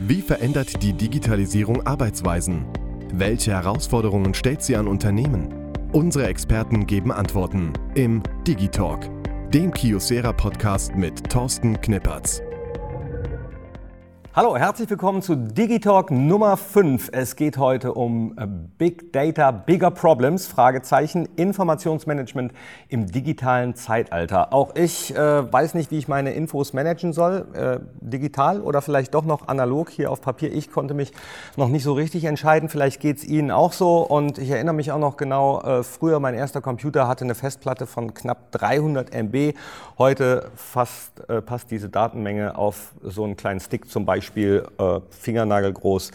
Wie verändert die Digitalisierung Arbeitsweisen? Welche Herausforderungen stellt sie an Unternehmen? Unsere Experten geben Antworten im Digitalk, dem Kiosera Podcast mit Thorsten Knippertz. Hallo, herzlich willkommen zu Digitalk Nummer 5. Es geht heute um äh, Big Data, Bigger Problems, Fragezeichen, Informationsmanagement im digitalen Zeitalter. Auch ich äh, weiß nicht, wie ich meine Infos managen soll, äh, digital oder vielleicht doch noch analog hier auf Papier. Ich konnte mich noch nicht so richtig entscheiden, vielleicht geht es Ihnen auch so. Und ich erinnere mich auch noch genau, äh, früher mein erster Computer hatte eine Festplatte von knapp 300 MB. Heute fast äh, passt diese Datenmenge auf so einen kleinen Stick zum Beispiel Beispiel äh, fingernagelgroß.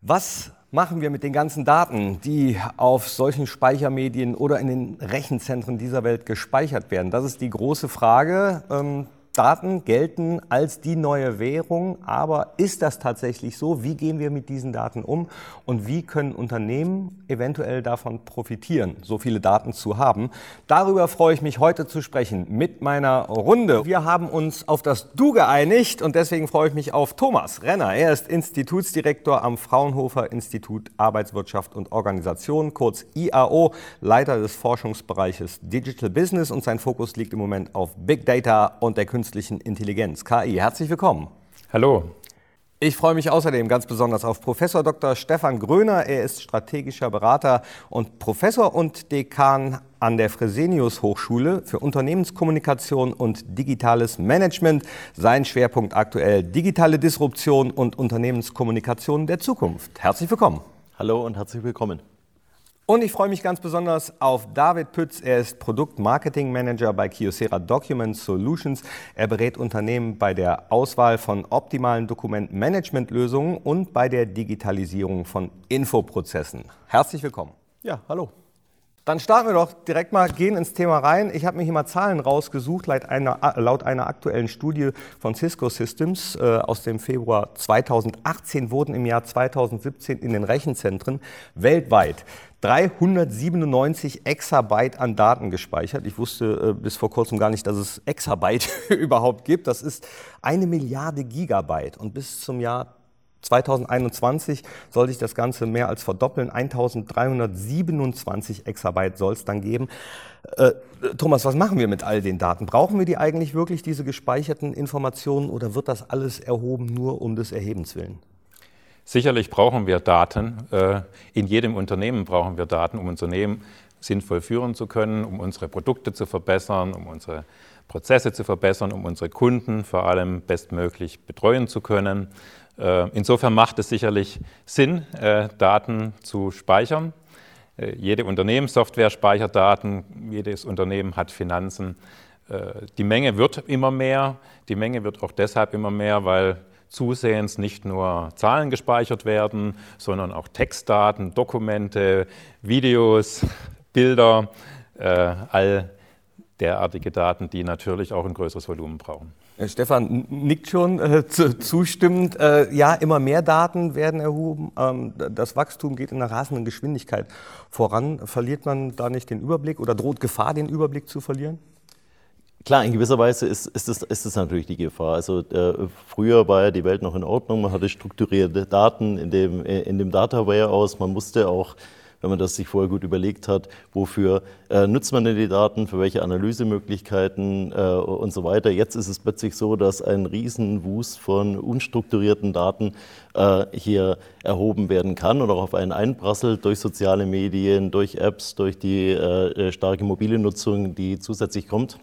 Was machen wir mit den ganzen Daten, die auf solchen Speichermedien oder in den Rechenzentren dieser Welt gespeichert werden? Das ist die große Frage. Ähm, Daten gelten als die neue Währung, aber ist das tatsächlich so? Wie gehen wir mit diesen Daten um und wie können Unternehmen eventuell davon profitieren, so viele Daten zu haben? Darüber freue ich mich heute zu sprechen mit meiner Runde. Wir haben uns auf das Du geeinigt und deswegen freue ich mich auf Thomas Renner. Er ist Institutsdirektor am Fraunhofer Institut Arbeitswirtschaft und Organisation, kurz IAO, Leiter des Forschungsbereiches Digital Business und sein Fokus liegt im Moment auf Big Data und der künstlichen künstlichen Intelligenz, KI. Herzlich willkommen. Hallo. Ich freue mich außerdem ganz besonders auf Professor Dr. Stefan Gröner. Er ist strategischer Berater und Professor und Dekan an der Fresenius Hochschule für Unternehmenskommunikation und digitales Management. Sein Schwerpunkt aktuell digitale Disruption und Unternehmenskommunikation der Zukunft. Herzlich willkommen. Hallo und herzlich willkommen. Und ich freue mich ganz besonders auf David Pütz. Er ist Produktmarketing-Manager bei Kyocera Document Solutions. Er berät Unternehmen bei der Auswahl von optimalen Dokumentmanagement-Lösungen und bei der Digitalisierung von Infoprozessen. Herzlich willkommen. Ja, hallo. Dann starten wir doch direkt mal, gehen ins Thema rein. Ich habe mir hier mal Zahlen rausgesucht, laut einer, laut einer aktuellen Studie von Cisco Systems äh, aus dem Februar 2018 wurden im Jahr 2017 in den Rechenzentren weltweit 397 Exabyte an Daten gespeichert. Ich wusste äh, bis vor kurzem gar nicht, dass es Exabyte überhaupt gibt. Das ist eine Milliarde Gigabyte. Und bis zum Jahr 2021 soll sich das Ganze mehr als verdoppeln. 1327 Exabyte soll es dann geben. Äh, Thomas, was machen wir mit all den Daten? Brauchen wir die eigentlich wirklich, diese gespeicherten Informationen, oder wird das alles erhoben nur um des Erhebens willen? Sicherlich brauchen wir Daten. Äh, in jedem Unternehmen brauchen wir Daten, um Unternehmen sinnvoll führen zu können, um unsere Produkte zu verbessern, um unsere Prozesse zu verbessern, um unsere Kunden vor allem bestmöglich betreuen zu können. Äh, insofern macht es sicherlich Sinn, äh, Daten zu speichern. Äh, jede Unternehmenssoftware speichert Daten, jedes Unternehmen hat Finanzen. Die Menge wird immer mehr. Die Menge wird auch deshalb immer mehr, weil zusehends nicht nur Zahlen gespeichert werden, sondern auch Textdaten, Dokumente, Videos, Bilder, all derartige Daten, die natürlich auch ein größeres Volumen brauchen. Äh, Stefan nickt schon äh, zustimmend. Äh, ja, immer mehr Daten werden erhoben. Ähm, das Wachstum geht in einer rasenden Geschwindigkeit voran. Verliert man da nicht den Überblick oder droht Gefahr, den Überblick zu verlieren? Klar, in gewisser Weise ist, ist, das, ist das natürlich die Gefahr. Also äh, früher war ja die Welt noch in Ordnung, man hatte strukturierte Daten in dem, in dem Data Warehouse, man musste auch wenn man das sich vorher gut überlegt hat, wofür äh, nutzt man denn die Daten, für welche Analysemöglichkeiten äh, und so weiter. Jetzt ist es plötzlich so, dass ein Riesenwust von unstrukturierten Daten äh, hier erhoben werden kann und auch auf einen einprasselt durch soziale Medien, durch Apps, durch die äh, starke mobile Nutzung, die zusätzlich kommt.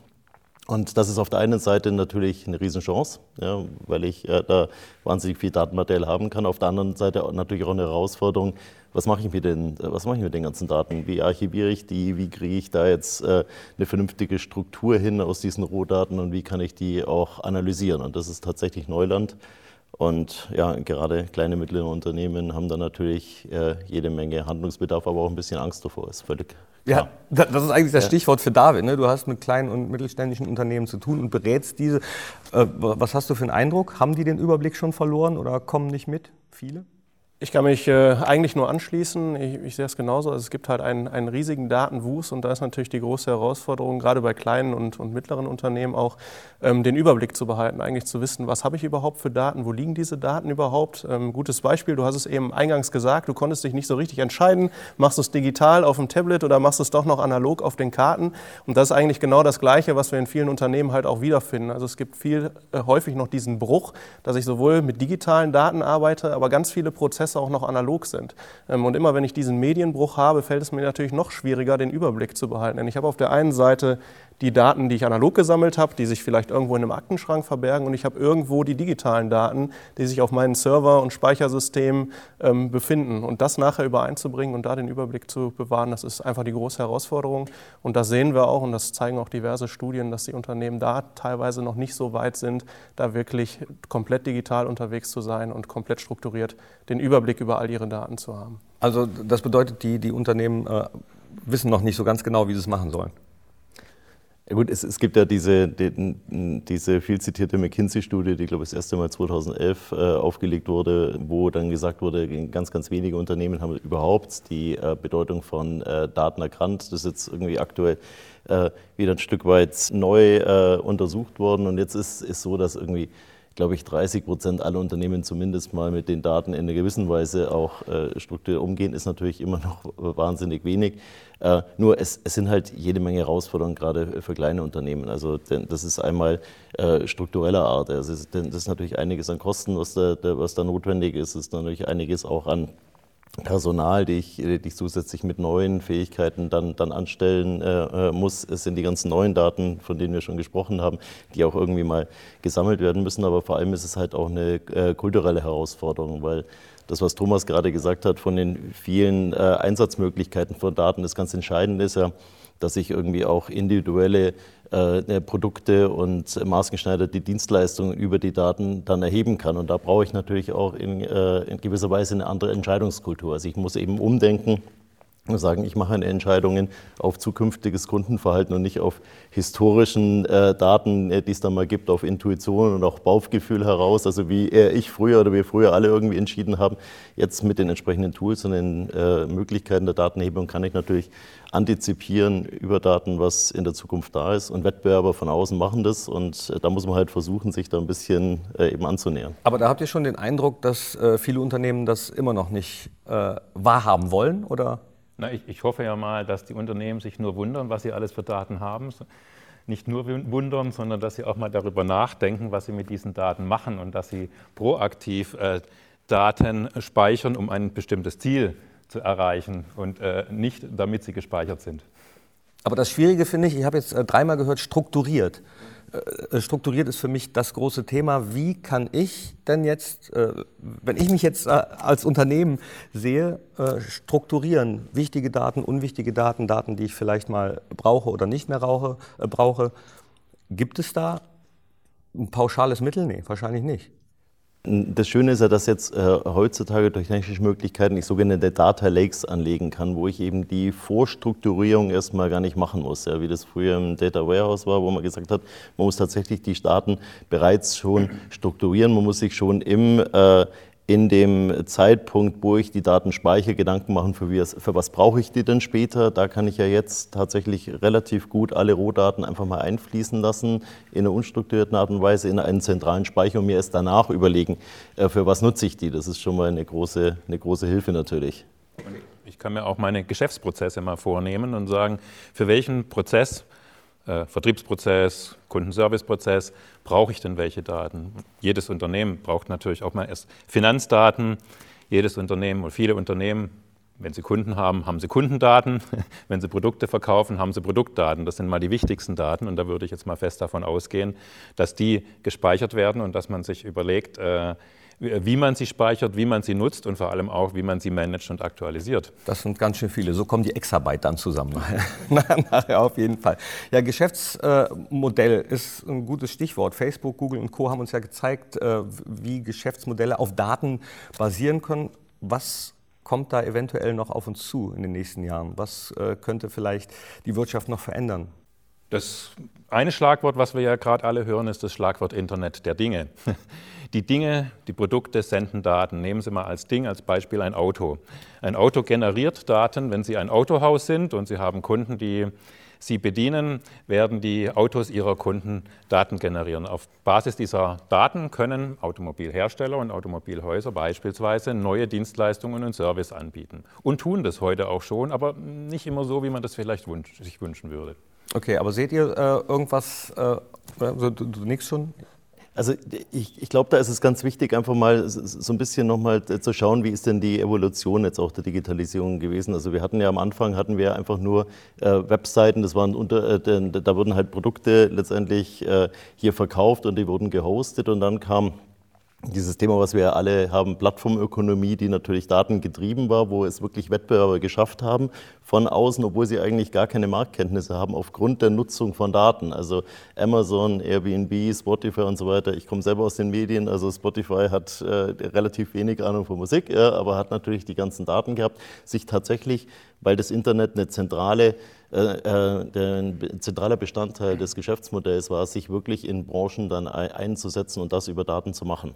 Und das ist auf der einen Seite natürlich eine Riesenchance, ja, weil ich äh, da wahnsinnig viel Datenmaterial haben kann. Auf der anderen Seite natürlich auch eine Herausforderung, was mache ich mit den, was mache ich mit den ganzen Daten? Wie archiviere ich die? Wie kriege ich da jetzt äh, eine vernünftige Struktur hin aus diesen Rohdaten und wie kann ich die auch analysieren? Und das ist tatsächlich Neuland. Und ja, gerade kleine, mittlere Unternehmen haben da natürlich äh, jede Menge Handlungsbedarf, aber auch ein bisschen Angst davor. Ist völlig ja, das ist eigentlich das Stichwort für David. Ne? Du hast mit kleinen und mittelständischen Unternehmen zu tun und berätst diese. Äh, was hast du für einen Eindruck? Haben die den Überblick schon verloren oder kommen nicht mit? Viele? Ich kann mich äh, eigentlich nur anschließen. Ich, ich sehe es genauso. Also es gibt halt einen, einen riesigen Datenwust und da ist natürlich die große Herausforderung, gerade bei kleinen und, und mittleren Unternehmen auch, ähm, den Überblick zu behalten, eigentlich zu wissen, was habe ich überhaupt für Daten, wo liegen diese Daten überhaupt. Ähm, gutes Beispiel, du hast es eben eingangs gesagt, du konntest dich nicht so richtig entscheiden, machst du es digital auf dem Tablet oder machst du es doch noch analog auf den Karten. Und das ist eigentlich genau das Gleiche, was wir in vielen Unternehmen halt auch wiederfinden. Also es gibt viel äh, häufig noch diesen Bruch, dass ich sowohl mit digitalen Daten arbeite, aber ganz viele Prozesse Prozesse auch noch analog sind. Ähm, und immer wenn ich diesen Medienbruch habe, fällt es mir natürlich noch schwieriger, den Überblick zu behalten. Denn ich habe auf der einen Seite die Daten, die ich analog gesammelt habe, die sich vielleicht irgendwo in einem Aktenschrank verbergen und ich habe irgendwo die digitalen Daten, die sich auf meinen Server- und Speichersystemen ähm, befinden. Und das nachher übereinzubringen und da den Überblick zu bewahren, das ist einfach die große Herausforderung. Und das sehen wir auch und das zeigen auch diverse Studien, dass die Unternehmen da teilweise noch nicht so weit sind, da wirklich komplett digital unterwegs zu sein und komplett strukturiert den Überblick über all ihre Daten zu haben. Also das bedeutet, die, die Unternehmen äh, wissen noch nicht so ganz genau, wie sie es machen sollen. Ja gut, es, es gibt ja diese, die, diese viel zitierte McKinsey-Studie, die, glaube ich, das erste Mal 2011 äh, aufgelegt wurde, wo dann gesagt wurde, ganz, ganz wenige Unternehmen haben überhaupt die äh, Bedeutung von äh, Daten erkannt. Das ist jetzt irgendwie aktuell äh, wieder ein Stück weit neu äh, untersucht worden. Und jetzt ist es so, dass irgendwie glaube ich, 30 Prozent aller Unternehmen zumindest mal mit den Daten in einer gewissen Weise auch äh, strukturell umgehen, ist natürlich immer noch wahnsinnig wenig. Äh, nur es, es, sind halt jede Menge Herausforderungen, gerade für kleine Unternehmen. Also denn, das ist einmal äh, struktureller Art. Also, das ist natürlich einiges an Kosten, was da, was da notwendig ist. Es ist natürlich einiges auch an Personal, die ich, die ich zusätzlich mit neuen Fähigkeiten dann, dann anstellen äh, äh, muss. Es sind die ganzen neuen Daten, von denen wir schon gesprochen haben, die auch irgendwie mal gesammelt werden müssen. Aber vor allem ist es halt auch eine äh, kulturelle Herausforderung, weil das, was Thomas gerade gesagt hat, von den vielen äh, Einsatzmöglichkeiten von Daten, das ganz Entscheidende ist ja, dass ich irgendwie auch individuelle äh, äh, Produkte und maßgeschneiderte Dienstleistungen über die Daten dann erheben kann. Und da brauche ich natürlich auch in, äh, in gewisser Weise eine andere Entscheidungskultur. Also ich muss eben umdenken sagen, ich mache Entscheidungen auf zukünftiges Kundenverhalten und nicht auf historischen äh, Daten, die es dann mal gibt, auf Intuition und auch Bauchgefühl heraus, also wie ich früher oder wir früher alle irgendwie entschieden haben. Jetzt mit den entsprechenden Tools und den äh, Möglichkeiten der Datenhebung kann ich natürlich antizipieren über Daten, was in der Zukunft da ist. Und Wettbewerber von außen machen das und äh, da muss man halt versuchen, sich da ein bisschen äh, eben anzunähern. Aber da habt ihr schon den Eindruck, dass äh, viele Unternehmen das immer noch nicht äh, wahrhaben wollen, oder? Na, ich, ich hoffe ja mal, dass die Unternehmen sich nur wundern, was sie alles für Daten haben nicht nur wundern, sondern dass sie auch mal darüber nachdenken, was sie mit diesen Daten machen und dass sie proaktiv äh, Daten speichern, um ein bestimmtes Ziel zu erreichen und äh, nicht damit sie gespeichert sind. Aber das Schwierige finde ich, ich habe jetzt äh, dreimal gehört, strukturiert. Äh, strukturiert ist für mich das große Thema. Wie kann ich denn jetzt, äh, wenn ich mich jetzt äh, als Unternehmen sehe, strukturieren? Wichtige Daten, unwichtige Daten, Daten, die ich vielleicht mal brauche oder nicht mehr rauche, brauche. Gibt es da ein pauschales Mittel? Nee, wahrscheinlich nicht. Das Schöne ist ja, dass jetzt äh, heutzutage durch technische Möglichkeiten ich sogenannte Data Lakes anlegen kann, wo ich eben die Vorstrukturierung erstmal gar nicht machen muss, ja, wie das früher im Data Warehouse war, wo man gesagt hat, man muss tatsächlich die Daten bereits schon strukturieren, man muss sich schon im äh, in dem Zeitpunkt, wo ich die Daten speichere, Gedanken machen, für, für was brauche ich die denn später. Da kann ich ja jetzt tatsächlich relativ gut alle Rohdaten einfach mal einfließen lassen, in einer unstrukturierten Art und Weise in einen zentralen Speicher und mir erst danach überlegen, äh, für was nutze ich die. Das ist schon mal eine große, eine große Hilfe natürlich. Ich kann mir auch meine Geschäftsprozesse mal vornehmen und sagen, für welchen Prozess äh, Vertriebsprozess, Kundenserviceprozess, brauche ich denn welche Daten? Jedes Unternehmen braucht natürlich auch mal erst Finanzdaten. Jedes Unternehmen und viele Unternehmen, wenn sie Kunden haben, haben sie Kundendaten. Wenn sie Produkte verkaufen, haben sie Produktdaten. Das sind mal die wichtigsten Daten. Und da würde ich jetzt mal fest davon ausgehen, dass die gespeichert werden und dass man sich überlegt, äh, wie man sie speichert, wie man sie nutzt und vor allem auch, wie man sie managt und aktualisiert. Das sind ganz schön viele. So kommen die Exabyte dann zusammen. Nachher auf jeden Fall. Ja, Geschäftsmodell ist ein gutes Stichwort. Facebook, Google und Co. haben uns ja gezeigt, äh, wie Geschäftsmodelle auf Daten basieren können. Was kommt da eventuell noch auf uns zu in den nächsten Jahren? Was äh, könnte vielleicht die Wirtschaft noch verändern? Das eine Schlagwort, was wir ja gerade alle hören, ist das Schlagwort Internet der Dinge. Die Dinge, die Produkte senden Daten. Nehmen Sie mal als Ding, als Beispiel ein Auto. Ein Auto generiert Daten, wenn Sie ein Autohaus sind und Sie haben Kunden, die Sie bedienen, werden die Autos Ihrer Kunden Daten generieren. Auf Basis dieser Daten können Automobilhersteller und Automobilhäuser beispielsweise neue Dienstleistungen und Service anbieten. Und tun das heute auch schon, aber nicht immer so, wie man das vielleicht wünsch, sich wünschen würde. Okay, aber seht ihr äh, irgendwas, äh, also, du, du nix schon? Also ich, ich glaube, da ist es ganz wichtig, einfach mal so ein bisschen nochmal zu schauen, wie ist denn die Evolution jetzt auch der Digitalisierung gewesen. Also wir hatten ja am Anfang hatten wir einfach nur äh, Webseiten, das waren unter, äh, da wurden halt Produkte letztendlich äh, hier verkauft und die wurden gehostet und dann kam dieses Thema, was wir ja alle haben, Plattformökonomie, die natürlich datengetrieben war, wo es wirklich Wettbewerber geschafft haben von außen, obwohl sie eigentlich gar keine Marktkenntnisse haben, aufgrund der Nutzung von Daten. Also Amazon, Airbnb, Spotify und so weiter. Ich komme selber aus den Medien, also Spotify hat äh, relativ wenig Ahnung von Musik, ja, aber hat natürlich die ganzen Daten gehabt, sich tatsächlich, weil das Internet eine zentrale äh, äh, ein zentraler Bestandteil des Geschäftsmodells war, sich wirklich in Branchen dann einzusetzen und das über Daten zu machen.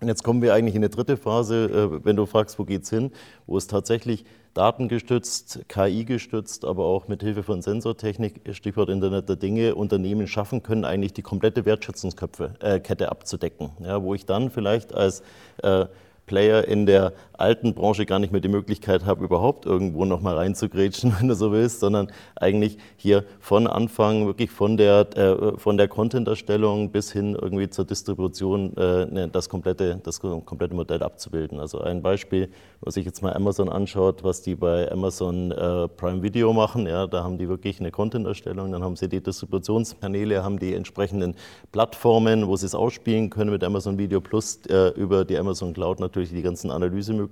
Und jetzt kommen wir eigentlich in eine dritte Phase, äh, wenn du fragst, wo geht's hin, wo es tatsächlich datengestützt, KI-gestützt, aber auch mit Hilfe von Sensortechnik, Stichwort Internet der Dinge, Unternehmen schaffen können, eigentlich die komplette Wertschöpfungskette äh, abzudecken. Ja, wo ich dann vielleicht als äh, Player in der alten Branche gar nicht mehr die Möglichkeit habe, überhaupt irgendwo noch mal reinzugrätschen, wenn du so willst, sondern eigentlich hier von Anfang, wirklich von der, äh, von der Content-Erstellung bis hin irgendwie zur Distribution äh, ne, das, komplette, das komplette Modell abzubilden. Also ein Beispiel, was sich jetzt mal Amazon anschaut, was die bei Amazon äh, Prime Video machen, ja, da haben die wirklich eine Content-Erstellung, dann haben sie die Distributionskanäle, haben die entsprechenden Plattformen, wo sie es ausspielen können mit Amazon Video Plus äh, über die Amazon Cloud natürlich die ganzen Analysemöglichkeiten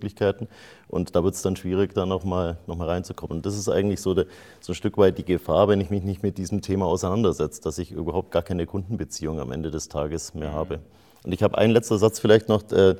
und da wird es dann schwierig, da nochmal noch mal reinzukommen. Und das ist eigentlich so, de, so ein Stück weit die Gefahr, wenn ich mich nicht mit diesem Thema auseinandersetze, dass ich überhaupt gar keine Kundenbeziehung am Ende des Tages mehr mhm. habe. Und ich habe einen letzten Satz vielleicht noch äh,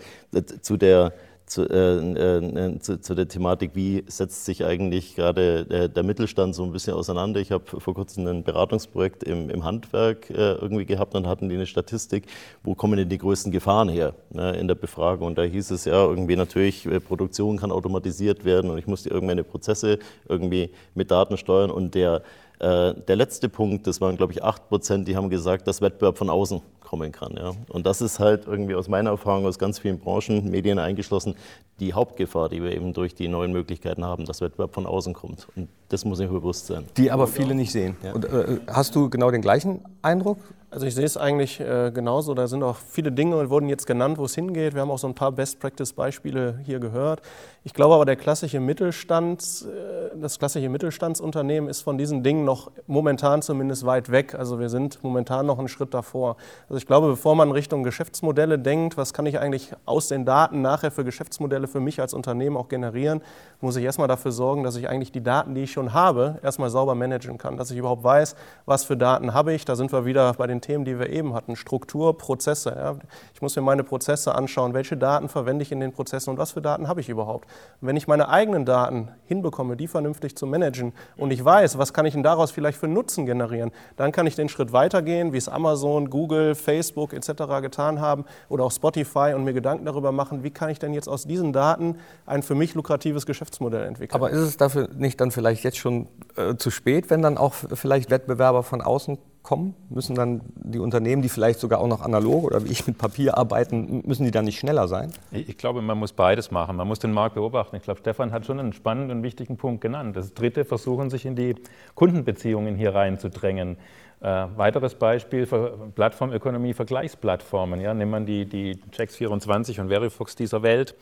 zu der zu, äh, äh, zu, zu, der Thematik, wie setzt sich eigentlich gerade der, der Mittelstand so ein bisschen auseinander. Ich habe vor kurzem ein Beratungsprojekt im, im Handwerk äh, irgendwie gehabt und hatten die eine Statistik, wo kommen denn die größten Gefahren her ne, in der Befragung. Und da hieß es ja irgendwie natürlich, äh, Produktion kann automatisiert werden und ich muss irgendwelche Prozesse irgendwie mit Daten steuern und der äh, der letzte Punkt, das waren glaube ich 8 Prozent, die haben gesagt, dass Wettbewerb von außen kommen kann. Ja. Und das ist halt irgendwie aus meiner Erfahrung aus ganz vielen Branchen, Medien eingeschlossen, die Hauptgefahr, die wir eben durch die neuen Möglichkeiten haben, dass Wettbewerb von außen kommt. Und das muss ich bewusst sein. Die aber viele nicht sehen. Ja. Und, äh, hast du genau den gleichen Eindruck? Also ich sehe es eigentlich äh, genauso. Da sind auch viele Dinge wurden jetzt genannt, wo es hingeht. Wir haben auch so ein paar Best-Practice-Beispiele hier gehört. Ich glaube aber, der klassische Mittelstand, äh, das klassische Mittelstandsunternehmen ist von diesen Dingen noch momentan zumindest weit weg. Also wir sind momentan noch einen Schritt davor. Also ich glaube, bevor man Richtung Geschäftsmodelle denkt, was kann ich eigentlich aus den Daten nachher für Geschäftsmodelle für mich als Unternehmen auch generieren, muss ich erstmal dafür sorgen, dass ich eigentlich die Daten, die ich schon habe, erstmal sauber managen kann. Dass ich überhaupt weiß, was für Daten habe ich. Da sind wir wieder bei den Themen, die wir eben hatten, Struktur, Prozesse. Ja. Ich muss mir meine Prozesse anschauen, welche Daten verwende ich in den Prozessen und was für Daten habe ich überhaupt. Und wenn ich meine eigenen Daten hinbekomme, die vernünftig zu managen und ich weiß, was kann ich denn daraus vielleicht für Nutzen generieren, dann kann ich den Schritt weitergehen, wie es Amazon, Google, Facebook etc. getan haben oder auch Spotify und mir Gedanken darüber machen, wie kann ich denn jetzt aus diesen Daten ein für mich lukratives Geschäftsmodell entwickeln. Aber ist es dafür nicht dann vielleicht jetzt schon äh, zu spät, wenn dann auch vielleicht Wettbewerber von außen kommen? Müssen dann die Unternehmen, die vielleicht sogar auch noch analog oder wie ich mit Papier arbeiten, müssen die dann nicht schneller sein? Ich glaube, man muss beides machen. Man muss den Markt beobachten. Ich glaube, Stefan hat schon einen spannenden und wichtigen Punkt genannt. Das dritte, versuchen sich in die Kundenbeziehungen hier reinzudrängen. Äh, weiteres Beispiel Plattformökonomie, Vergleichsplattformen. Ja, nimmt man die, die Checks24 und Verifox dieser Welt.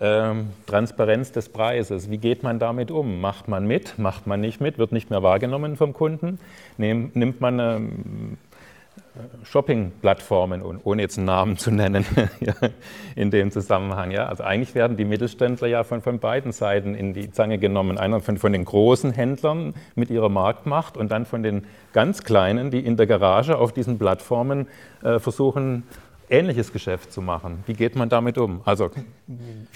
Ähm, Transparenz des Preises. Wie geht man damit um? Macht man mit? Macht man nicht mit? Wird nicht mehr wahrgenommen vom Kunden? Nehm, nimmt man ähm, Shopping-Plattformen, ohne jetzt einen Namen zu nennen, in dem Zusammenhang. Ja. Also eigentlich werden die Mittelständler ja von, von beiden Seiten in die Zange genommen. Einer von, von den großen Händlern mit ihrer Marktmacht und dann von den ganz Kleinen, die in der Garage auf diesen Plattformen äh, versuchen, ähnliches Geschäft zu machen. Wie geht man damit um? Also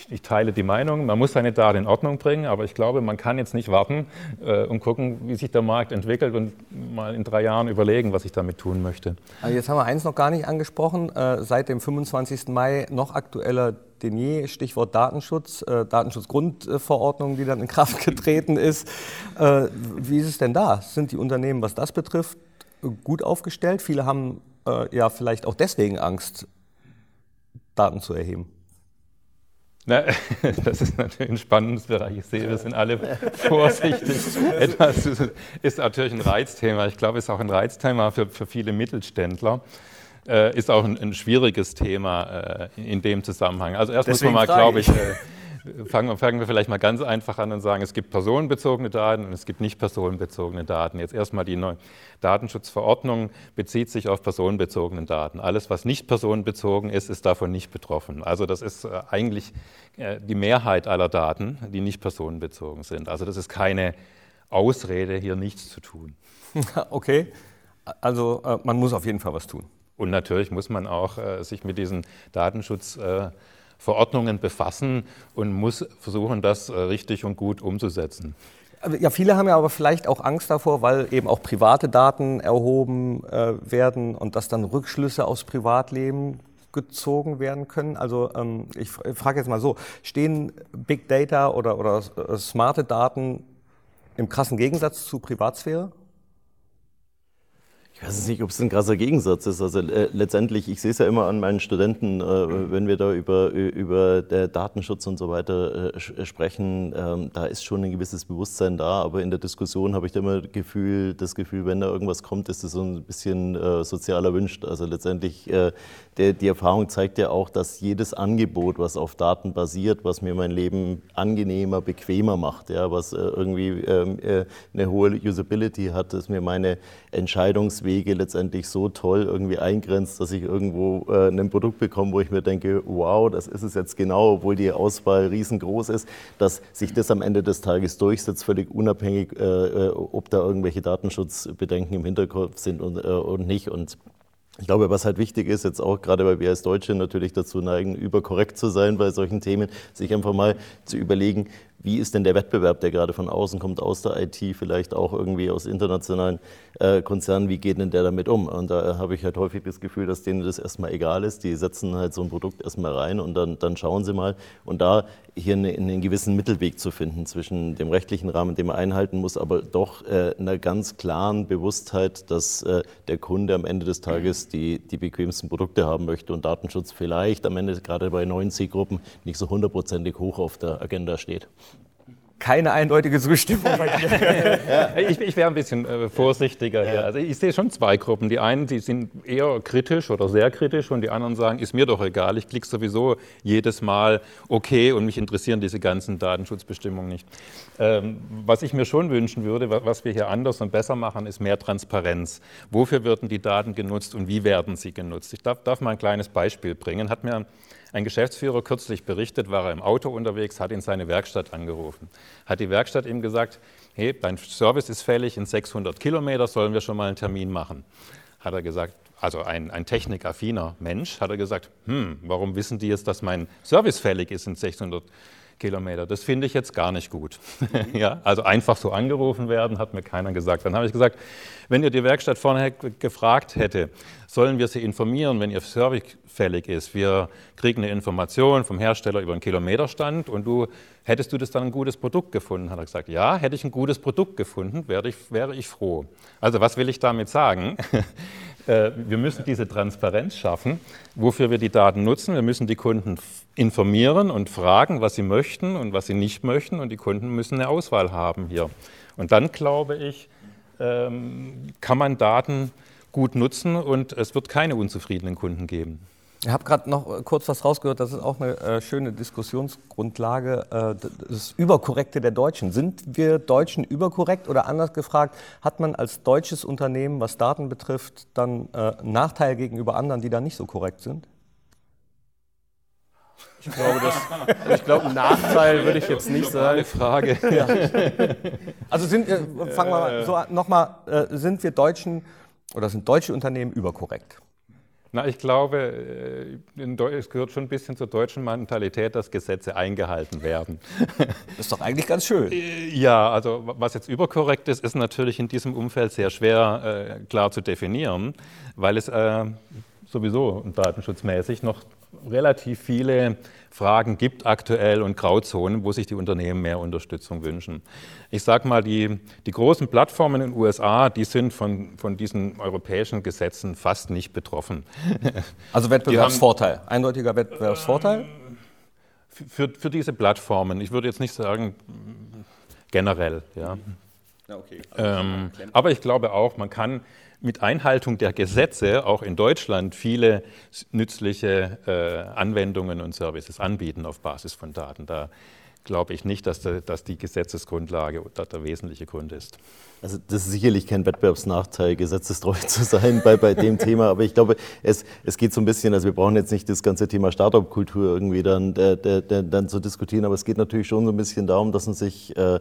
ich teile die Meinung, man muss seine Daten in Ordnung bringen, aber ich glaube, man kann jetzt nicht warten äh, und gucken, wie sich der Markt entwickelt und mal in drei Jahren überlegen, was ich damit tun möchte. Also jetzt haben wir eins noch gar nicht angesprochen. Äh, seit dem 25. Mai noch aktueller denn je, Stichwort Datenschutz, äh, Datenschutzgrundverordnung, die dann in Kraft getreten ist. Äh, wie ist es denn da? Sind die Unternehmen, was das betrifft, gut aufgestellt? Viele haben äh, ja vielleicht auch deswegen Angst, Daten zu erheben. Na, das ist natürlich ein spannendes Bereich. Ich sehe, wir sind alle vorsichtig. Etwas ist natürlich ein Reizthema. Ich glaube, es ist auch ein Reizthema für, für viele Mittelständler. Äh, ist auch ein, ein schwieriges Thema äh, in dem Zusammenhang. Also erst Deswegen muss man mal, glaube ich, äh, fangen, fangen, wir vielleicht mal ganz einfach an und sagen, es gibt personenbezogene Daten und es gibt nicht personenbezogene Daten. Jetzt erstmal die neue Datenschutzverordnung bezieht sich auf personenbezogene Daten. Alles, was nicht personenbezogen ist, ist davon nicht betroffen. Also das ist äh, eigentlich äh, die Mehrheit aller Daten, die nicht personenbezogen sind. Also das ist keine Ausrede, hier nichts zu tun. Okay, also äh, man muss auf jeden Fall was tun. Und natürlich muss man auch sich mit diesen Datenschutz Verordnungen befassen und muss versuchen, das äh, richtig und gut umzusetzen. Ja, viele haben ja aber vielleicht auch Angst davor, weil eben auch private Daten erhoben äh, werden und dass dann Rückschlüsse aufs Privatleben gezogen werden können. Also ähm, ich frage jetzt mal so, stehen Big Data oder, oder äh, smarte Daten im krassen Gegensatz zu Privatsphäre? Ich weiß nicht, ob es ein krasser Gegensatz ist. Also äh, letztendlich, ich sehe es ja immer an meinen Studenten, äh, wenn wir da über, über Datenschutz und so weiter äh, sprechen, ähm, da ist schon ein gewisses Bewusstsein da, aber in der Diskussion habe ich da immer Gefühl, das Gefühl, wenn da irgendwas kommt, ist es so ein bisschen äh, sozial erwünscht. Also letztendlich, äh, der, die Erfahrung zeigt ja auch, dass jedes Angebot, was auf Daten basiert, was mir mein Leben angenehmer, bequemer macht, ja, was äh, irgendwie ähm, eine hohe Usability hat, dass mir meine Entscheidungswege Wege letztendlich so toll irgendwie eingrenzt, dass ich irgendwo äh, ein Produkt bekomme, wo ich mir denke, wow, das ist es jetzt genau, obwohl die Auswahl riesengroß ist, dass sich das am Ende des Tages durchsetzt, völlig unabhängig, äh, äh ob da irgendwelche Datenschutzbedenken im Hinterkopf sind und, äh, und nicht. Und ich glaube, was halt wichtig ist, jetzt auch gerade weil wir als Deutsche natürlich dazu neigen, überkorrekt zu sein bei solchen Themen, sich einfach mal zu überlegen, wie ist denn der Wettbewerb, der gerade von außen kommt, aus der IT, vielleicht auch irgendwie aus internationalen äh, Konzernen, wie geht denn der damit um? Und da habe ich halt häufig das Gefühl, dass denen das erstmal egal ist. Die setzen halt so ein Produkt erstmal rein und dann, dann schauen sie mal. Und da hier einen, einen gewissen Mittelweg zu finden zwischen dem rechtlichen Rahmen, den man einhalten muss, aber doch äh, einer ganz klaren Bewusstheit, dass äh, der Kunde am Ende des Tages die, die bequemsten Produkte haben möchte und Datenschutz vielleicht am Ende gerade bei neuen Zielgruppen nicht so hundertprozentig hoch auf der Agenda steht keine eindeutige Zustimmung bei dir. ich, ich wäre ein bisschen äh, vorsichtiger hier. Also ich sehe schon zwei Gruppen. Die einen, die sind eher kritisch oder sehr kritisch und die anderen sagen, ist mir doch egal, ich klicke sowieso jedes Mal okay und mich interessieren diese ganzen Datenschutzbestimmungen nicht. Ähm, was ich mir schon wünschen würde, was wir hier anders und besser machen, ist mehr Transparenz. Wofür werden die Daten genutzt und wie werden sie genutzt? Ich darf, darf mal ein kleines Beispiel bringen. Hat mir ein Geschäftsführer kürzlich berichtet, war er im Auto unterwegs, hat in seine Werkstatt angerufen. Hat die Werkstatt ihm gesagt, hey, dein Service ist fällig, in 600 Kilometer sollen wir schon mal einen Termin machen. Hat er gesagt, also ein, ein technikaffiner Mensch, hat er gesagt, hm, warum wissen die jetzt, dass mein Service fällig ist in 600 Kilometer? Das finde ich jetzt gar nicht gut. ja, also einfach so angerufen werden, hat mir keiner gesagt. Dann habe ich gesagt, wenn ihr die Werkstatt vorher gefragt hätte, sollen wir sie informieren, wenn ihr Service fällig ist. Wir kriegen eine Information vom Hersteller über einen Kilometerstand und du, hättest du das dann ein gutes Produkt gefunden? Hat er gesagt, ja, hätte ich ein gutes Produkt gefunden, wäre ich, wäre ich froh. Also was will ich damit sagen? Äh, wir müssen diese Transparenz schaffen, wofür wir die Daten nutzen. Wir müssen die Kunden informieren und fragen, was sie möchten und was sie nicht möchten. Und die Kunden müssen eine Auswahl haben hier. Und dann, glaube ich, ähm, kann man Daten gut nutzen und es wird keine unzufriedenen Kunden geben. Ich habe gerade noch äh, kurz was rausgehört, das ist auch eine äh, schöne Diskussionsgrundlage, äh, das Überkorrekte der Deutschen. Sind wir Deutschen überkorrekt oder anders gefragt, hat man als deutsches Unternehmen, was Daten betrifft, dann äh, Nachteil gegenüber anderen, die da nicht so korrekt sind? Ich glaube, das, also ich glaube, Nachteil würde ich jetzt nicht sagen. Frage. Ja. Also sind, äh, fangen wir mal so nochmal, äh, sind wir Deutschen oder sind deutsche Unternehmen überkorrekt? Na, ich glaube, äh, es gehört schon ein bisschen zur deutschen Mentalität, dass Gesetze eingehalten werden. Das ist doch eigentlich ganz schön. Äh, ja, also was jetzt überkorrekt ist, ist natürlich in diesem Umfeld sehr schwer äh, klar zu definieren, weil es äh, sowieso datenschutzmäßig noch relativ viele Fragen gibt aktuell und Grauzonen, wo sich die Unternehmen mehr Unterstützung wünschen. Ich sage mal, die, die großen Plattformen in den USA, die sind von, von diesen europäischen Gesetzen fast nicht betroffen. Also Wettbewerbsvorteil, haben, eindeutiger Wettbewerbsvorteil? Für, für diese Plattformen, ich würde jetzt nicht sagen generell, ja. Okay. Ähm, aber ich glaube auch, man kann mit Einhaltung der Gesetze auch in Deutschland viele nützliche äh, Anwendungen und Services anbieten auf Basis von Daten. Da glaube ich nicht, dass, der, dass die Gesetzesgrundlage der wesentliche Grund ist. Also das ist sicherlich kein Wettbewerbsnachteil, gesetzestreu zu sein bei, bei dem Thema, aber ich glaube, es, es geht so ein bisschen, also wir brauchen jetzt nicht das ganze Thema Startup-Kultur irgendwie dann, der, der, der, dann zu diskutieren, aber es geht natürlich schon so ein bisschen darum, dass man sich äh,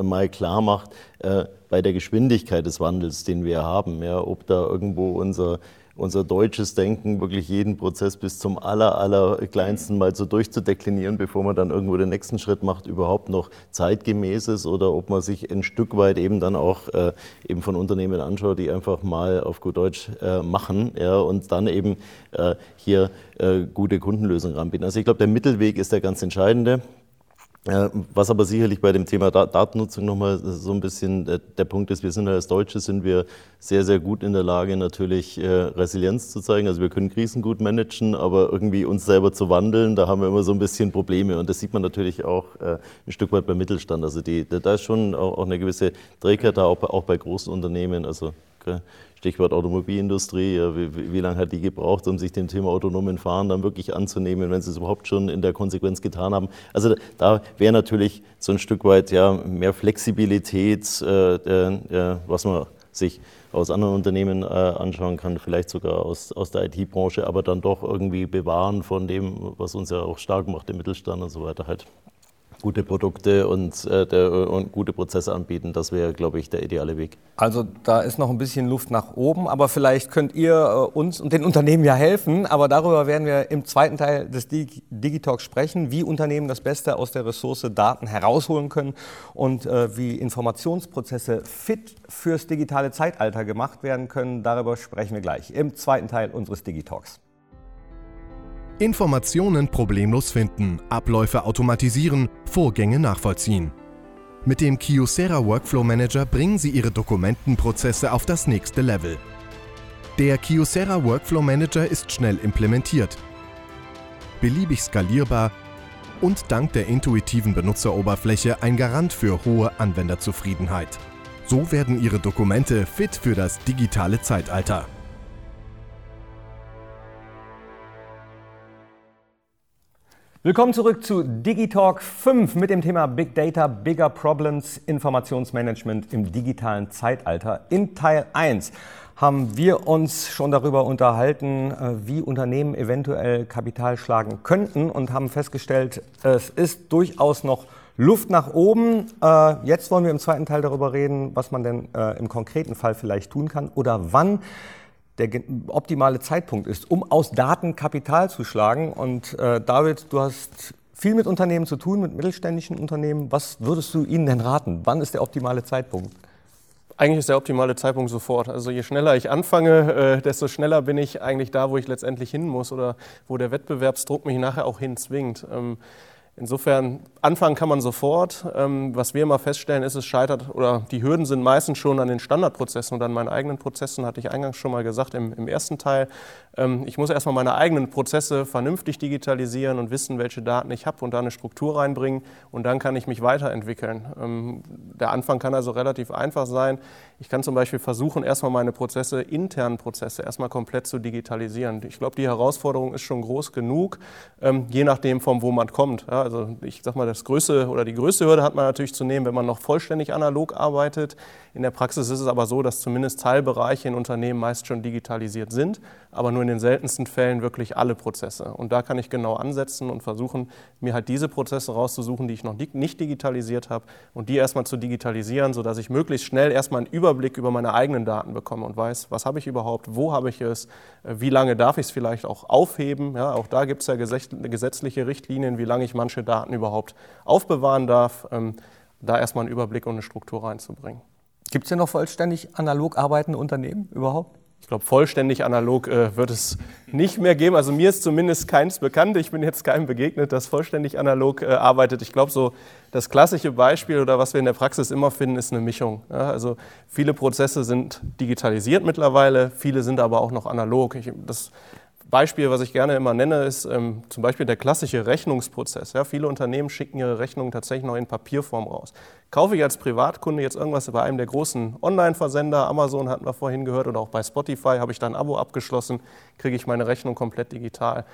mal klar macht, äh, bei der Geschwindigkeit des Wandels, den wir haben, ja, ob da irgendwo unser unser deutsches Denken, wirklich jeden Prozess bis zum aller, aller kleinsten mal so durchzudeklinieren, bevor man dann irgendwo den nächsten Schritt macht, überhaupt noch zeitgemäß ist oder ob man sich ein Stück weit eben dann auch äh, eben von Unternehmen anschaut, die einfach mal auf gut Deutsch äh, machen ja, und dann eben äh, hier äh, gute Kundenlösungen anbieten. Also ich glaube, der Mittelweg ist der ganz entscheidende. Was aber sicherlich bei dem Thema Datennutzung nochmal so ein bisschen der Punkt ist, wir sind als Deutsche sind wir sehr, sehr gut in der Lage, natürlich äh, Resilienz zu zeigen. Also wir können Krisen gut managen, aber irgendwie uns selber zu wandeln, da haben wir immer so ein bisschen Probleme. Und das sieht man natürlich auch äh, ein Stück weit beim Mittelstand. Also die, da ist schon auch eine gewisse Trägheit da, auch bei großen Unternehmen. Also Stichwort Automobilindustrie, ja, wie, wie, lange hat die gebraucht, um sich dem Thema autonomen Fahren dann wirklich anzunehmen, wenn sie es überhaupt schon in der Konsequenz getan haben? Also da wäre natürlich so ein Stück weit ja, mehr Flexibilität, äh, äh, was man sich aus anderen Unternehmen äh, anschauen kann, vielleicht sogar aus, aus der IT-Branche, aber dann doch irgendwie bewahren von dem, was uns ja auch stark macht, im Mittelstand und so weiter halt gute Produkte und, äh, der, und gute Prozesse anbieten. Das wäre, glaube ich, der ideale Weg. Also da ist noch ein bisschen Luft nach oben, aber vielleicht könnt ihr äh, uns und den Unternehmen ja helfen. Aber darüber werden wir im zweiten Teil des Digitalks sprechen, wie Unternehmen das Beste aus der Ressource Daten herausholen können und äh, wie Informationsprozesse fit fürs digitale Zeitalter gemacht werden können. Darüber sprechen wir gleich im zweiten Teil unseres Digitalks. Informationen problemlos finden, Abläufe automatisieren, Vorgänge nachvollziehen. Mit dem Kyocera Workflow Manager bringen Sie Ihre Dokumentenprozesse auf das nächste Level. Der Kyocera Workflow Manager ist schnell implementiert, beliebig skalierbar und dank der intuitiven Benutzeroberfläche ein Garant für hohe Anwenderzufriedenheit. So werden Ihre Dokumente fit für das digitale Zeitalter. Willkommen zurück zu Digitalk 5 mit dem Thema Big Data, Bigger Problems, Informationsmanagement im digitalen Zeitalter. In Teil 1 haben wir uns schon darüber unterhalten, äh, wie Unternehmen eventuell Kapital schlagen könnten und haben festgestellt, es ist durchaus noch Luft nach oben. Äh, jetzt wollen wir im zweiten Teil darüber reden, was man denn äh, im konkreten Fall vielleicht tun kann oder wann der optimale Zeitpunkt ist, um aus Daten Kapital zu schlagen. Und äh, David, du hast viel mit Unternehmen zu tun, mit mittelständischen Unternehmen. Was würdest du ihnen denn raten? Wann ist der optimale Zeitpunkt? Eigentlich ist der optimale Zeitpunkt sofort. Also je schneller ich anfange, äh, desto schneller bin ich eigentlich da, wo ich letztendlich hin muss oder wo der Wettbewerbsdruck mich nachher auch hinzwingt. Ähm, Insofern, anfangen kann man sofort. Ähm, was wir immer feststellen, ist, es scheitert oder die Hürden sind meistens schon an den Standardprozessen und an meinen eigenen Prozessen, hatte ich eingangs schon mal gesagt im, im ersten Teil. Ähm, ich muss erstmal meine eigenen Prozesse vernünftig digitalisieren und wissen, welche Daten ich habe und da eine Struktur reinbringen und dann kann ich mich weiterentwickeln. Ähm, der Anfang kann also relativ einfach sein. Ich kann zum Beispiel versuchen, erstmal meine Prozesse, internen Prozesse, erstmal komplett zu digitalisieren. Ich glaube, die Herausforderung ist schon groß genug, je nachdem, von wo man kommt. Also ich sag mal, das größte oder die größte Hürde hat man natürlich zu nehmen, wenn man noch vollständig analog arbeitet. In der Praxis ist es aber so, dass zumindest Teilbereiche in Unternehmen meist schon digitalisiert sind, aber nur in den seltensten Fällen wirklich alle Prozesse. Und da kann ich genau ansetzen und versuchen, mir halt diese Prozesse rauszusuchen, die ich noch nicht digitalisiert habe und die erstmal zu digitalisieren, sodass ich möglichst schnell erstmal einen Überblick über meine eigenen Daten bekomme und weiß, was habe ich überhaupt, wo habe ich es, äh, wie lange darf ich es vielleicht auch aufheben. Ja, auch da gibt es ja gesetzliche Richtlinien, wie lange ich manche Daten überhaupt aufbewahren darf. Ähm, da erstmal einen Überblick und eine Struktur reinzubringen. Gibt es denn noch vollständig analog arbeitende Unternehmen überhaupt? Ich glaube, vollständig analog äh, wird es nicht mehr geben. Also mir ist zumindest keins bekannt. Ich bin jetzt keinem begegnet, das vollständig analog äh, arbeitet. Ich glaube, so das klassische Beispiel oder was wir in der Praxis immer finden, ist eine Mischung. Ja, also viele Prozesse sind digitalisiert mittlerweile, viele sind aber auch noch analog. Ich, das Beispiel, was ich gerne immer nenne, ist ähm, zum Beispiel der klassische Rechnungsprozess. Ja, viele Unternehmen schicken ihre Rechnungen tatsächlich noch in Papierform raus. Kaufe ich als Privatkunde jetzt irgendwas bei einem der großen Online-Versender, Amazon hatten wir vorhin gehört, oder auch bei Spotify, habe ich da ein Abo abgeschlossen, kriege ich meine Rechnung komplett digital.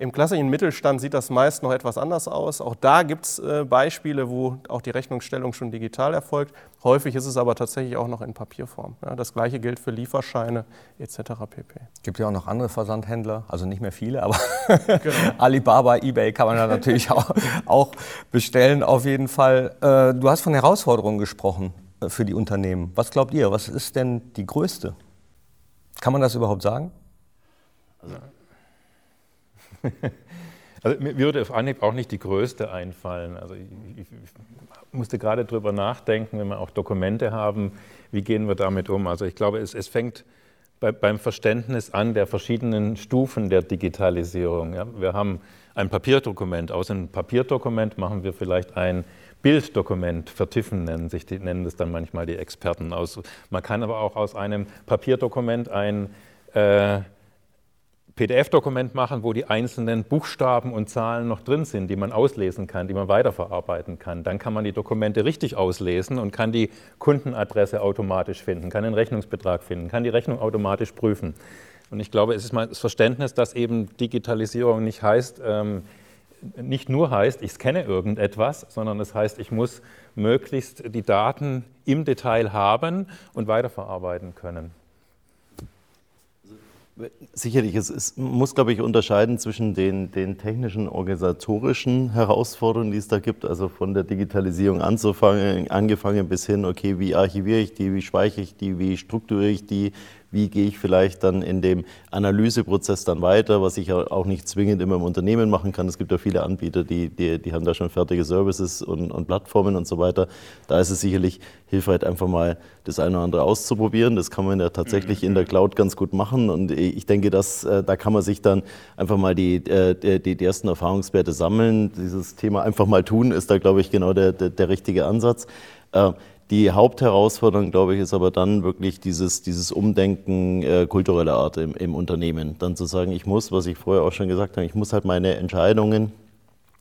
Im klassischen Mittelstand sieht das meist noch etwas anders aus. Auch da gibt es äh, Beispiele, wo auch die Rechnungsstellung schon digital erfolgt. Häufig ist es aber tatsächlich auch noch in Papierform. Ja, das gleiche gilt für Lieferscheine etc. pp. Es gibt ja auch noch andere Versandhändler, also nicht mehr viele, aber genau. Alibaba, eBay kann man da natürlich auch, auch, bestellen auf jeden Fall. Äh, du hast von Herausforderungen gesprochen äh, für die Unternehmen. Was glaubt ihr, was ist denn die größte? Kann man das überhaupt sagen? Also Also mir würde auf Anhieb auch nicht die größte einfallen. Also ich, ich, ich musste gerade darüber nachdenken, wenn wir auch Dokumente haben, wie gehen wir damit um? Also ich glaube, es, es fängt bei, beim Verständnis an der verschiedenen Stufen der Digitalisierung. Ja? Wir haben ein Papierdokument. Aus einem Papierdokument machen wir vielleicht ein Bilddokument, vertiffen nennen sich die, nennen das dann manchmal die Experten aus. Man kann aber auch aus einem Papierdokument ein äh, PDF-Dokument machen, wo die einzelnen Buchstaben und Zahlen noch drin sind, die man auslesen kann, die man weiterverarbeiten kann. Dann kann man die Dokumente richtig auslesen und kann die Kundenadresse automatisch finden, kann den Rechnungsbetrag finden, kann die Rechnung automatisch prüfen. Und ich glaube, es ist das Verständnis, dass eben Digitalisierung nicht heißt, ähm, nicht nur heißt, ich scanne irgendetwas, sondern es heißt, ich muss möglichst die Daten im Detail haben und weiterverarbeiten können. Sicherlich, es, es muss, glaube ich, unterscheiden zwischen den, den, technischen, organisatorischen Herausforderungen, die es da gibt, also von der Digitalisierung anzufangen, angefangen bis hin, okay, wie archiviere ich die, wie speichere ich die, wie strukturiere ich die, wie gehe ich vielleicht dann in dem Analyseprozess dann weiter, was ich auch nicht zwingend immer im Unternehmen machen kann. Es gibt ja viele Anbieter, die, die, die haben da schon fertige Services und, und Plattformen und so weiter. Da ist es sicherlich hilfreich, einfach mal das eine oder andere auszuprobieren. Das kann man ja tatsächlich in der Cloud ganz gut machen. Und ich denke, dass, äh, da kann man sich dann einfach mal die, äh, die, die ersten Erfahrungswerte sammeln. Dieses Thema einfach mal tun ist da, glaube ich, genau der, der, der richtige Ansatz. Die Hauptherausforderung, glaube ich, ist aber dann wirklich dieses, dieses Umdenken äh, kultureller Art im, im Unternehmen. Dann zu sagen, ich muss, was ich vorher auch schon gesagt habe, ich muss halt meine Entscheidungen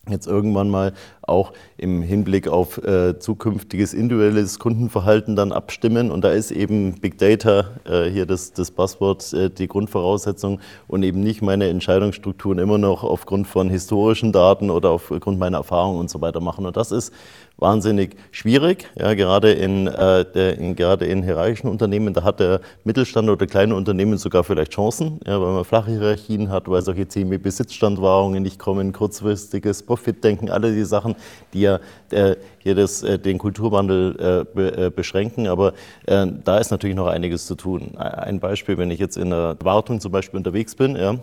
jetzt irgendwann mal auch im Hinblick auf äh, zukünftiges individuelles Kundenverhalten dann abstimmen. Und da ist eben Big Data äh, hier das, das Passwort, äh, die Grundvoraussetzung und eben nicht meine Entscheidungsstrukturen immer noch aufgrund von historischen Daten oder aufgrund meiner Erfahrungen und so weiter machen. Und das ist wahnsinnig schwierig, ja, gerade, in, äh, der, in, gerade in hierarchischen Unternehmen. Da hat der Mittelstand oder kleine Unternehmen sogar vielleicht Chancen, ja, weil man flache Hierarchien hat, weil solche Themen wie Besitzstandwahrungen nicht kommen, kurzfristiges Profitdenken, alle die Sachen, die ja äh, hier das, äh, den Kulturwandel äh, be, äh, beschränken. Aber äh, da ist natürlich noch einiges zu tun. Ein Beispiel, wenn ich jetzt in der Wartung zum Beispiel unterwegs bin, ja,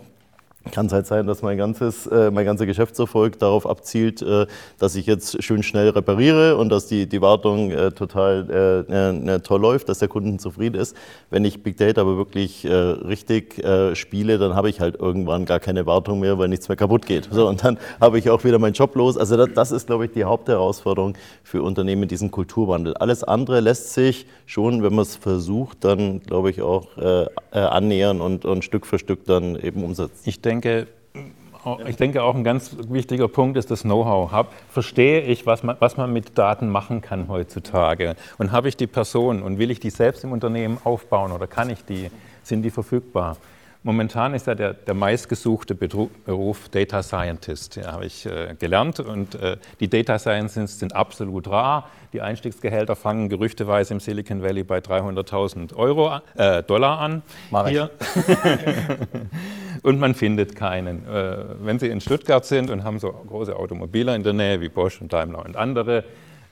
kann es halt sein, dass mein, ganzes, äh, mein ganzer Geschäftserfolg darauf abzielt, äh, dass ich jetzt schön schnell repariere und dass die, die Wartung äh, total äh, äh, toll läuft, dass der Kunde zufrieden ist. Wenn ich Big Data aber wirklich äh, richtig spiele, dann habe ich halt irgendwann gar keine Wartung mehr, weil nichts mehr kaputt geht. So, und dann habe ich auch wieder meinen Job los. Also das, das ist, glaube ich, die Hauptherausforderung für Unternehmen, diesen Kulturwandel. Alles andere lässt sich schon, wenn man es versucht, dann, glaube ich, auch annähern und, und Stück für Stück dann eben umsetzen. Ich denke, denke, ich denke auch ein ganz wichtiger Punkt ist das Know-how. Verstehe ich, was man, was man mit Daten machen kann heutzutage? Und habe ich die Person und will ich die selbst im Unternehmen aufbauen oder kann ich die? Sind die verfügbar? Momentan ist ja der, der meistgesuchte Beruf Data Scientist, ja, habe ich äh, gelernt. Und äh, die Data Scientists sind absolut rar. Die Einstiegsgehälter fangen gerüchteweise im Silicon Valley bei 300.000 Euro, äh, Dollar an. Mach Hier. und man findet keinen. Äh, wenn Sie in Stuttgart sind und haben so große Automobiler in der Nähe wie Bosch und Daimler und andere,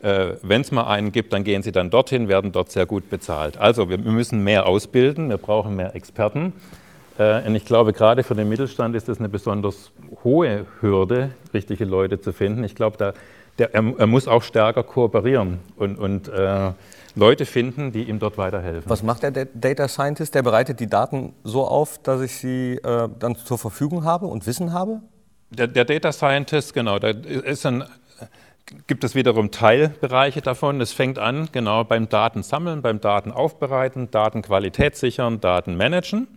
äh, wenn es mal einen gibt, dann gehen Sie dann dorthin, werden dort sehr gut bezahlt. Also wir müssen mehr ausbilden, wir brauchen mehr Experten. Äh, und ich glaube, gerade für den Mittelstand ist das eine besonders hohe Hürde, richtige Leute zu finden. Ich glaube, er, er, muss auch stärker kooperieren und, und äh, Leute finden, die ihm dort weiterhelfen. Was macht der Data Scientist? Der bereitet die Daten so auf, dass ich sie äh, dann zur Verfügung habe und Wissen habe? Der, der Data Scientist, genau, da ist ein, gibt es wiederum Teilbereiche davon. Es fängt an, genau beim Datensammeln, beim Datenaufbereiten, Datenqualität sichern, Daten managen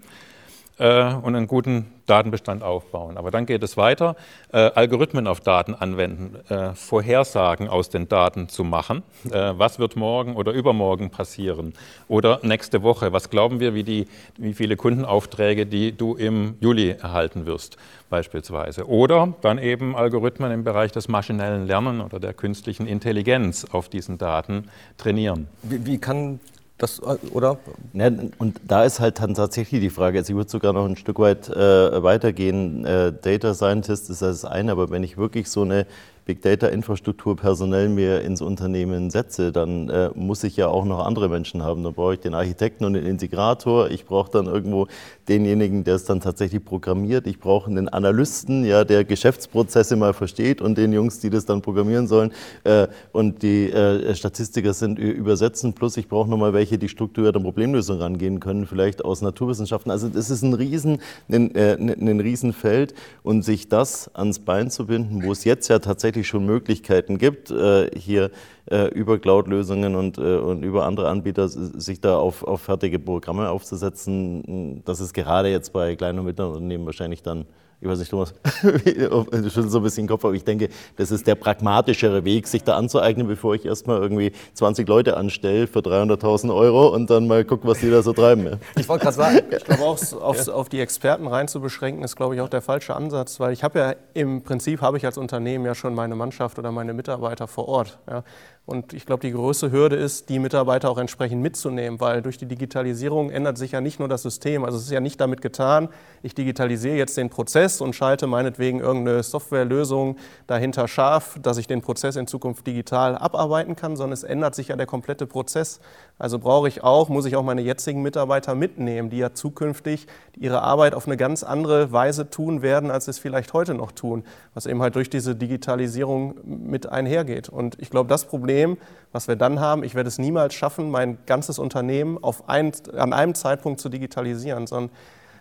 äh, und einen guten Datenbestand aufbauen. Aber dann geht es weiter, äh, Algorithmen auf Daten anwenden, äh, Vorhersagen aus den Daten zu machen. Äh, was wird morgen oder übermorgen passieren? Oder nächste Woche, was glauben wir, wie, die, wie viele Kundenaufträge, die du im Juli erhalten wirst, beispielsweise. Oder dann eben Algorithmen im Bereich des maschinellen Lernen oder der künstlichen Intelligenz auf diesen Daten trainieren. Wie, wie kann das, äh, oder? Ja, und da ist halt dann tatsächlich die Frage, also ich würde sogar noch ein Stück weit äh, weitergehen. Äh, Data Scientist ist das eine, aber wenn ich wirklich so eine Big Data-Infrastruktur personell mir ins Unternehmen setze, dann äh, muss ich ja auch noch andere Menschen haben. Dann brauche ich den Architekten und den Integrator. Ich brauche dann irgendwo denjenigen, der es dann tatsächlich programmiert. Ich brauche einen Analysten, ja, der Geschäftsprozesse mal versteht und den Jungs, die das dann programmieren sollen. Äh, und die äh, Statistiker sind übersetzen. Plus ich brauche nochmal welche, die strukturiert an Problemlösungen rangehen können, vielleicht aus Naturwissenschaften. Also das ist ein Riesen, ein, äh, ein Riesenfeld. Und sich das ans Bein zu binden, wo es jetzt ja tatsächlich tatsächlich schon Möglichkeiten gibt, äh, hier äh, über Cloud-Lösungen und, äh, und über andere Anbieter sich da auf, auf fertige Programme aufzusetzen. Das ist gerade jetzt bei kleinen und mittleren Unternehmen wahrscheinlich dann ich weiß nicht, Thomas, du schüttelst so ein bisschen den Kopf, aber ich denke, das ist der pragmatischere Weg, sich da anzueignen, bevor ich erstmal irgendwie 20 Leute anstelle für 300.000 Euro und dann mal gucke, was die da so treiben. Ich wollte gerade sagen, ich glaube auch aufs, auf die Experten rein zu beschränken, ist, glaube ich, auch der falsche Ansatz, weil ich habe ja im Prinzip, habe ich als Unternehmen ja schon meine Mannschaft oder meine Mitarbeiter vor Ort. Ja. Und ich glaube, die größte Hürde ist, die Mitarbeiter auch entsprechend mitzunehmen, weil durch die Digitalisierung ändert sich ja nicht nur das System. Also es ist ja nicht damit getan, ich digitalisiere jetzt den Prozess und schalte meinetwegen irgendeine Softwarelösung dahinter scharf, dass ich den Prozess in Zukunft digital abarbeiten kann, sondern es ändert sich ja der komplette Prozess. Also brauche ich auch, muss ich auch meine jetzigen Mitarbeiter mitnehmen, die ja zukünftig ihre Arbeit auf eine ganz andere Weise tun werden, als sie es vielleicht heute noch tun, was eben halt durch diese Digitalisierung mit einhergeht. Und ich glaube, das Problem was wir dann haben, ich werde es niemals schaffen, mein ganzes Unternehmen auf ein, an einem Zeitpunkt zu digitalisieren, sondern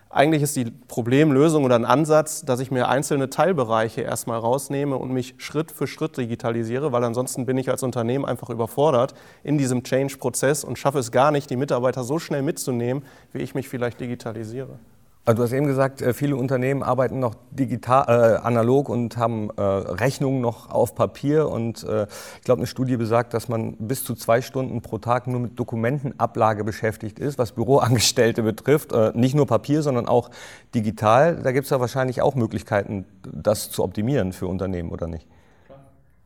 eigentlich ist die Problemlösung oder ein Ansatz, dass ich mir einzelne Teilbereiche erstmal rausnehme und mich Schritt für Schritt digitalisiere, weil ansonsten bin ich als Unternehmen einfach überfordert in diesem Change-Prozess und schaffe es gar nicht, die Mitarbeiter so schnell mitzunehmen, wie ich mich vielleicht digitalisiere. Also du hast eben gesagt, äh, viele Unternehmen arbeiten noch digital, äh, analog und haben äh, Rechnungen noch auf Papier. Und äh, ich glaube, eine Studie besagt, dass man bis zu zwei Stunden pro Tag nur mit Dokumentenablage beschäftigt ist, was Büroangestellte betrifft. Äh, nicht nur Papier, sondern auch digital. Da gibt es ja wahrscheinlich auch Möglichkeiten, das zu optimieren für Unternehmen, oder nicht?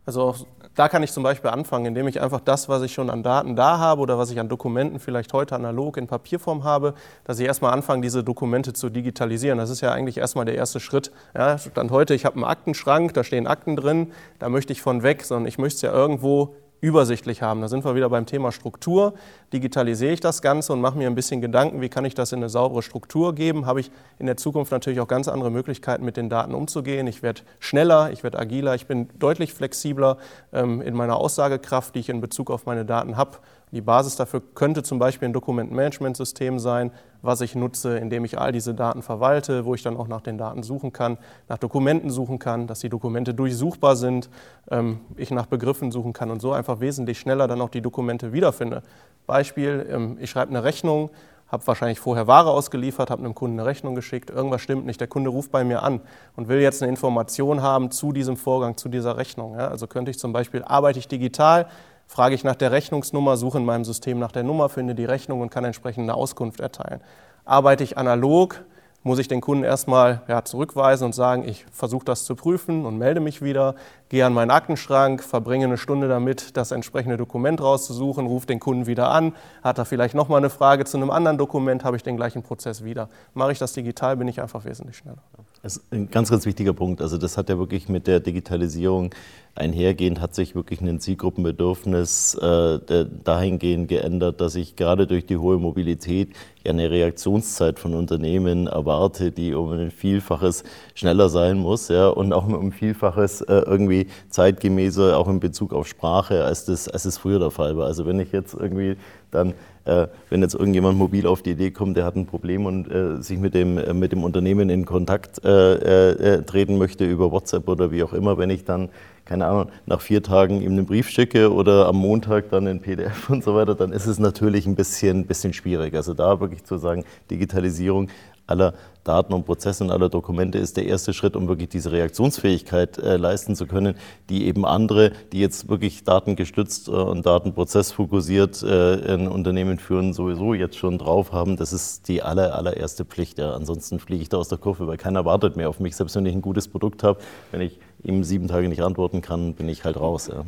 Also da kann ich zum Beispiel anfangen, indem ich einfach das, was ich schon an Daten da habe oder was ich an Dokumenten vielleicht heute analog in Papierform habe, dass ich erstmal anfange, diese Dokumente zu digitalisieren. Das ist ja eigentlich erstmal der erste Schritt. Ja, Stand heute, ich habe einen Aktenschrank, da stehen Akten drin, da möchte ich von weg, sondern ich möchte es ja irgendwo übersichtlich haben. Da sind wir wieder beim Thema Struktur. Digitalisiere ich das Ganze und mache mir ein bisschen Gedanken, wie kann ich das in eine saubere Struktur geben? Habe ich in der Zukunft natürlich auch ganz andere Möglichkeiten, mit den Daten umzugehen. Ich werde schneller, ich werde agiler, ich bin deutlich flexibler ähm, in meiner Aussagekraft, die ich in Bezug auf meine Daten habe. Die Basis dafür könnte zum Beispiel ein Dokumentenmanagementsystem sein, was ich nutze, indem ich all diese Daten verwalte, wo ich dann auch nach den Daten suchen kann, nach Dokumenten suchen kann, dass die Dokumente durchsuchbar sind, ähm, ich nach Begriffen suchen kann und so einfach wesentlich schneller dann auch die Dokumente wiederfinde. Beispiel, ähm, ich schreibe eine Rechnung, habe wahrscheinlich vorher Ware ausgeliefert, habe einem Kunden eine Rechnung geschickt, irgendwas stimmt nicht, der Kunde ruft bei mir an und will jetzt eine Information haben zu diesem Vorgang, zu dieser Rechnung. Also könnte ich zum Beispiel, arbeite ich digital, frage ich nach der Rechnungsnummer, suche in meinem System nach der Nummer, finde die Rechnung und kann entsprechend eine Auskunft erteilen. Arbeite ich analog, muss ich den Kunden erstmal ja, zurückweisen und sagen, ich versuche das zu prüfen und melde mich wieder, gehe an meinen Aktenschrank, verbringe eine Stunde damit, das entsprechende Dokument rauszusuchen, rufe den Kunden wieder an, hat er vielleicht nochmal eine Frage zu einem anderen Dokument, habe ich den gleichen Prozess wieder. Mache ich das digital, bin ich einfach wesentlich schneller. Das ist ein ganz, ganz wichtiger Punkt. Also das hat ja wirklich mit der Digitalisierung einhergehend hat sich wirklich ein Zielgruppenbedürfnis äh, dahingehend geändert, dass ich gerade durch die hohe Mobilität eine Reaktionszeit von Unternehmen erwarte, die um ein Vielfaches schneller sein muss ja, und auch um ein Vielfaches äh, irgendwie zeitgemäßer, auch in Bezug auf Sprache, als das, als das früher der Fall war. Also wenn ich jetzt irgendwie dann äh, wenn jetzt irgendjemand mobil auf die Idee kommt, der hat ein Problem und äh, sich mit dem, äh, mit dem Unternehmen in Kontakt äh, äh, treten möchte über WhatsApp oder wie auch immer, wenn ich dann keine Ahnung, nach vier Tagen ihm einen Brief schicke oder am Montag dann ein PDF und so weiter, dann ist es natürlich ein bisschen, bisschen schwierig. Also da wirklich zu sagen, Digitalisierung aller Daten und Prozesse und aller Dokumente ist der erste Schritt, um wirklich diese Reaktionsfähigkeit äh, leisten zu können, die eben andere, die jetzt wirklich datengestützt äh, und datenprozessfokussiert äh, ein Unternehmen führen, sowieso jetzt schon drauf haben. Das ist die aller, allererste Pflicht. Ja. Ansonsten fliege ich da aus der Kurve, weil keiner wartet mehr auf mich. Selbst wenn ich ein gutes Produkt habe, wenn ich ihm sieben Tage nicht antworten kann, bin ich halt raus. Ja.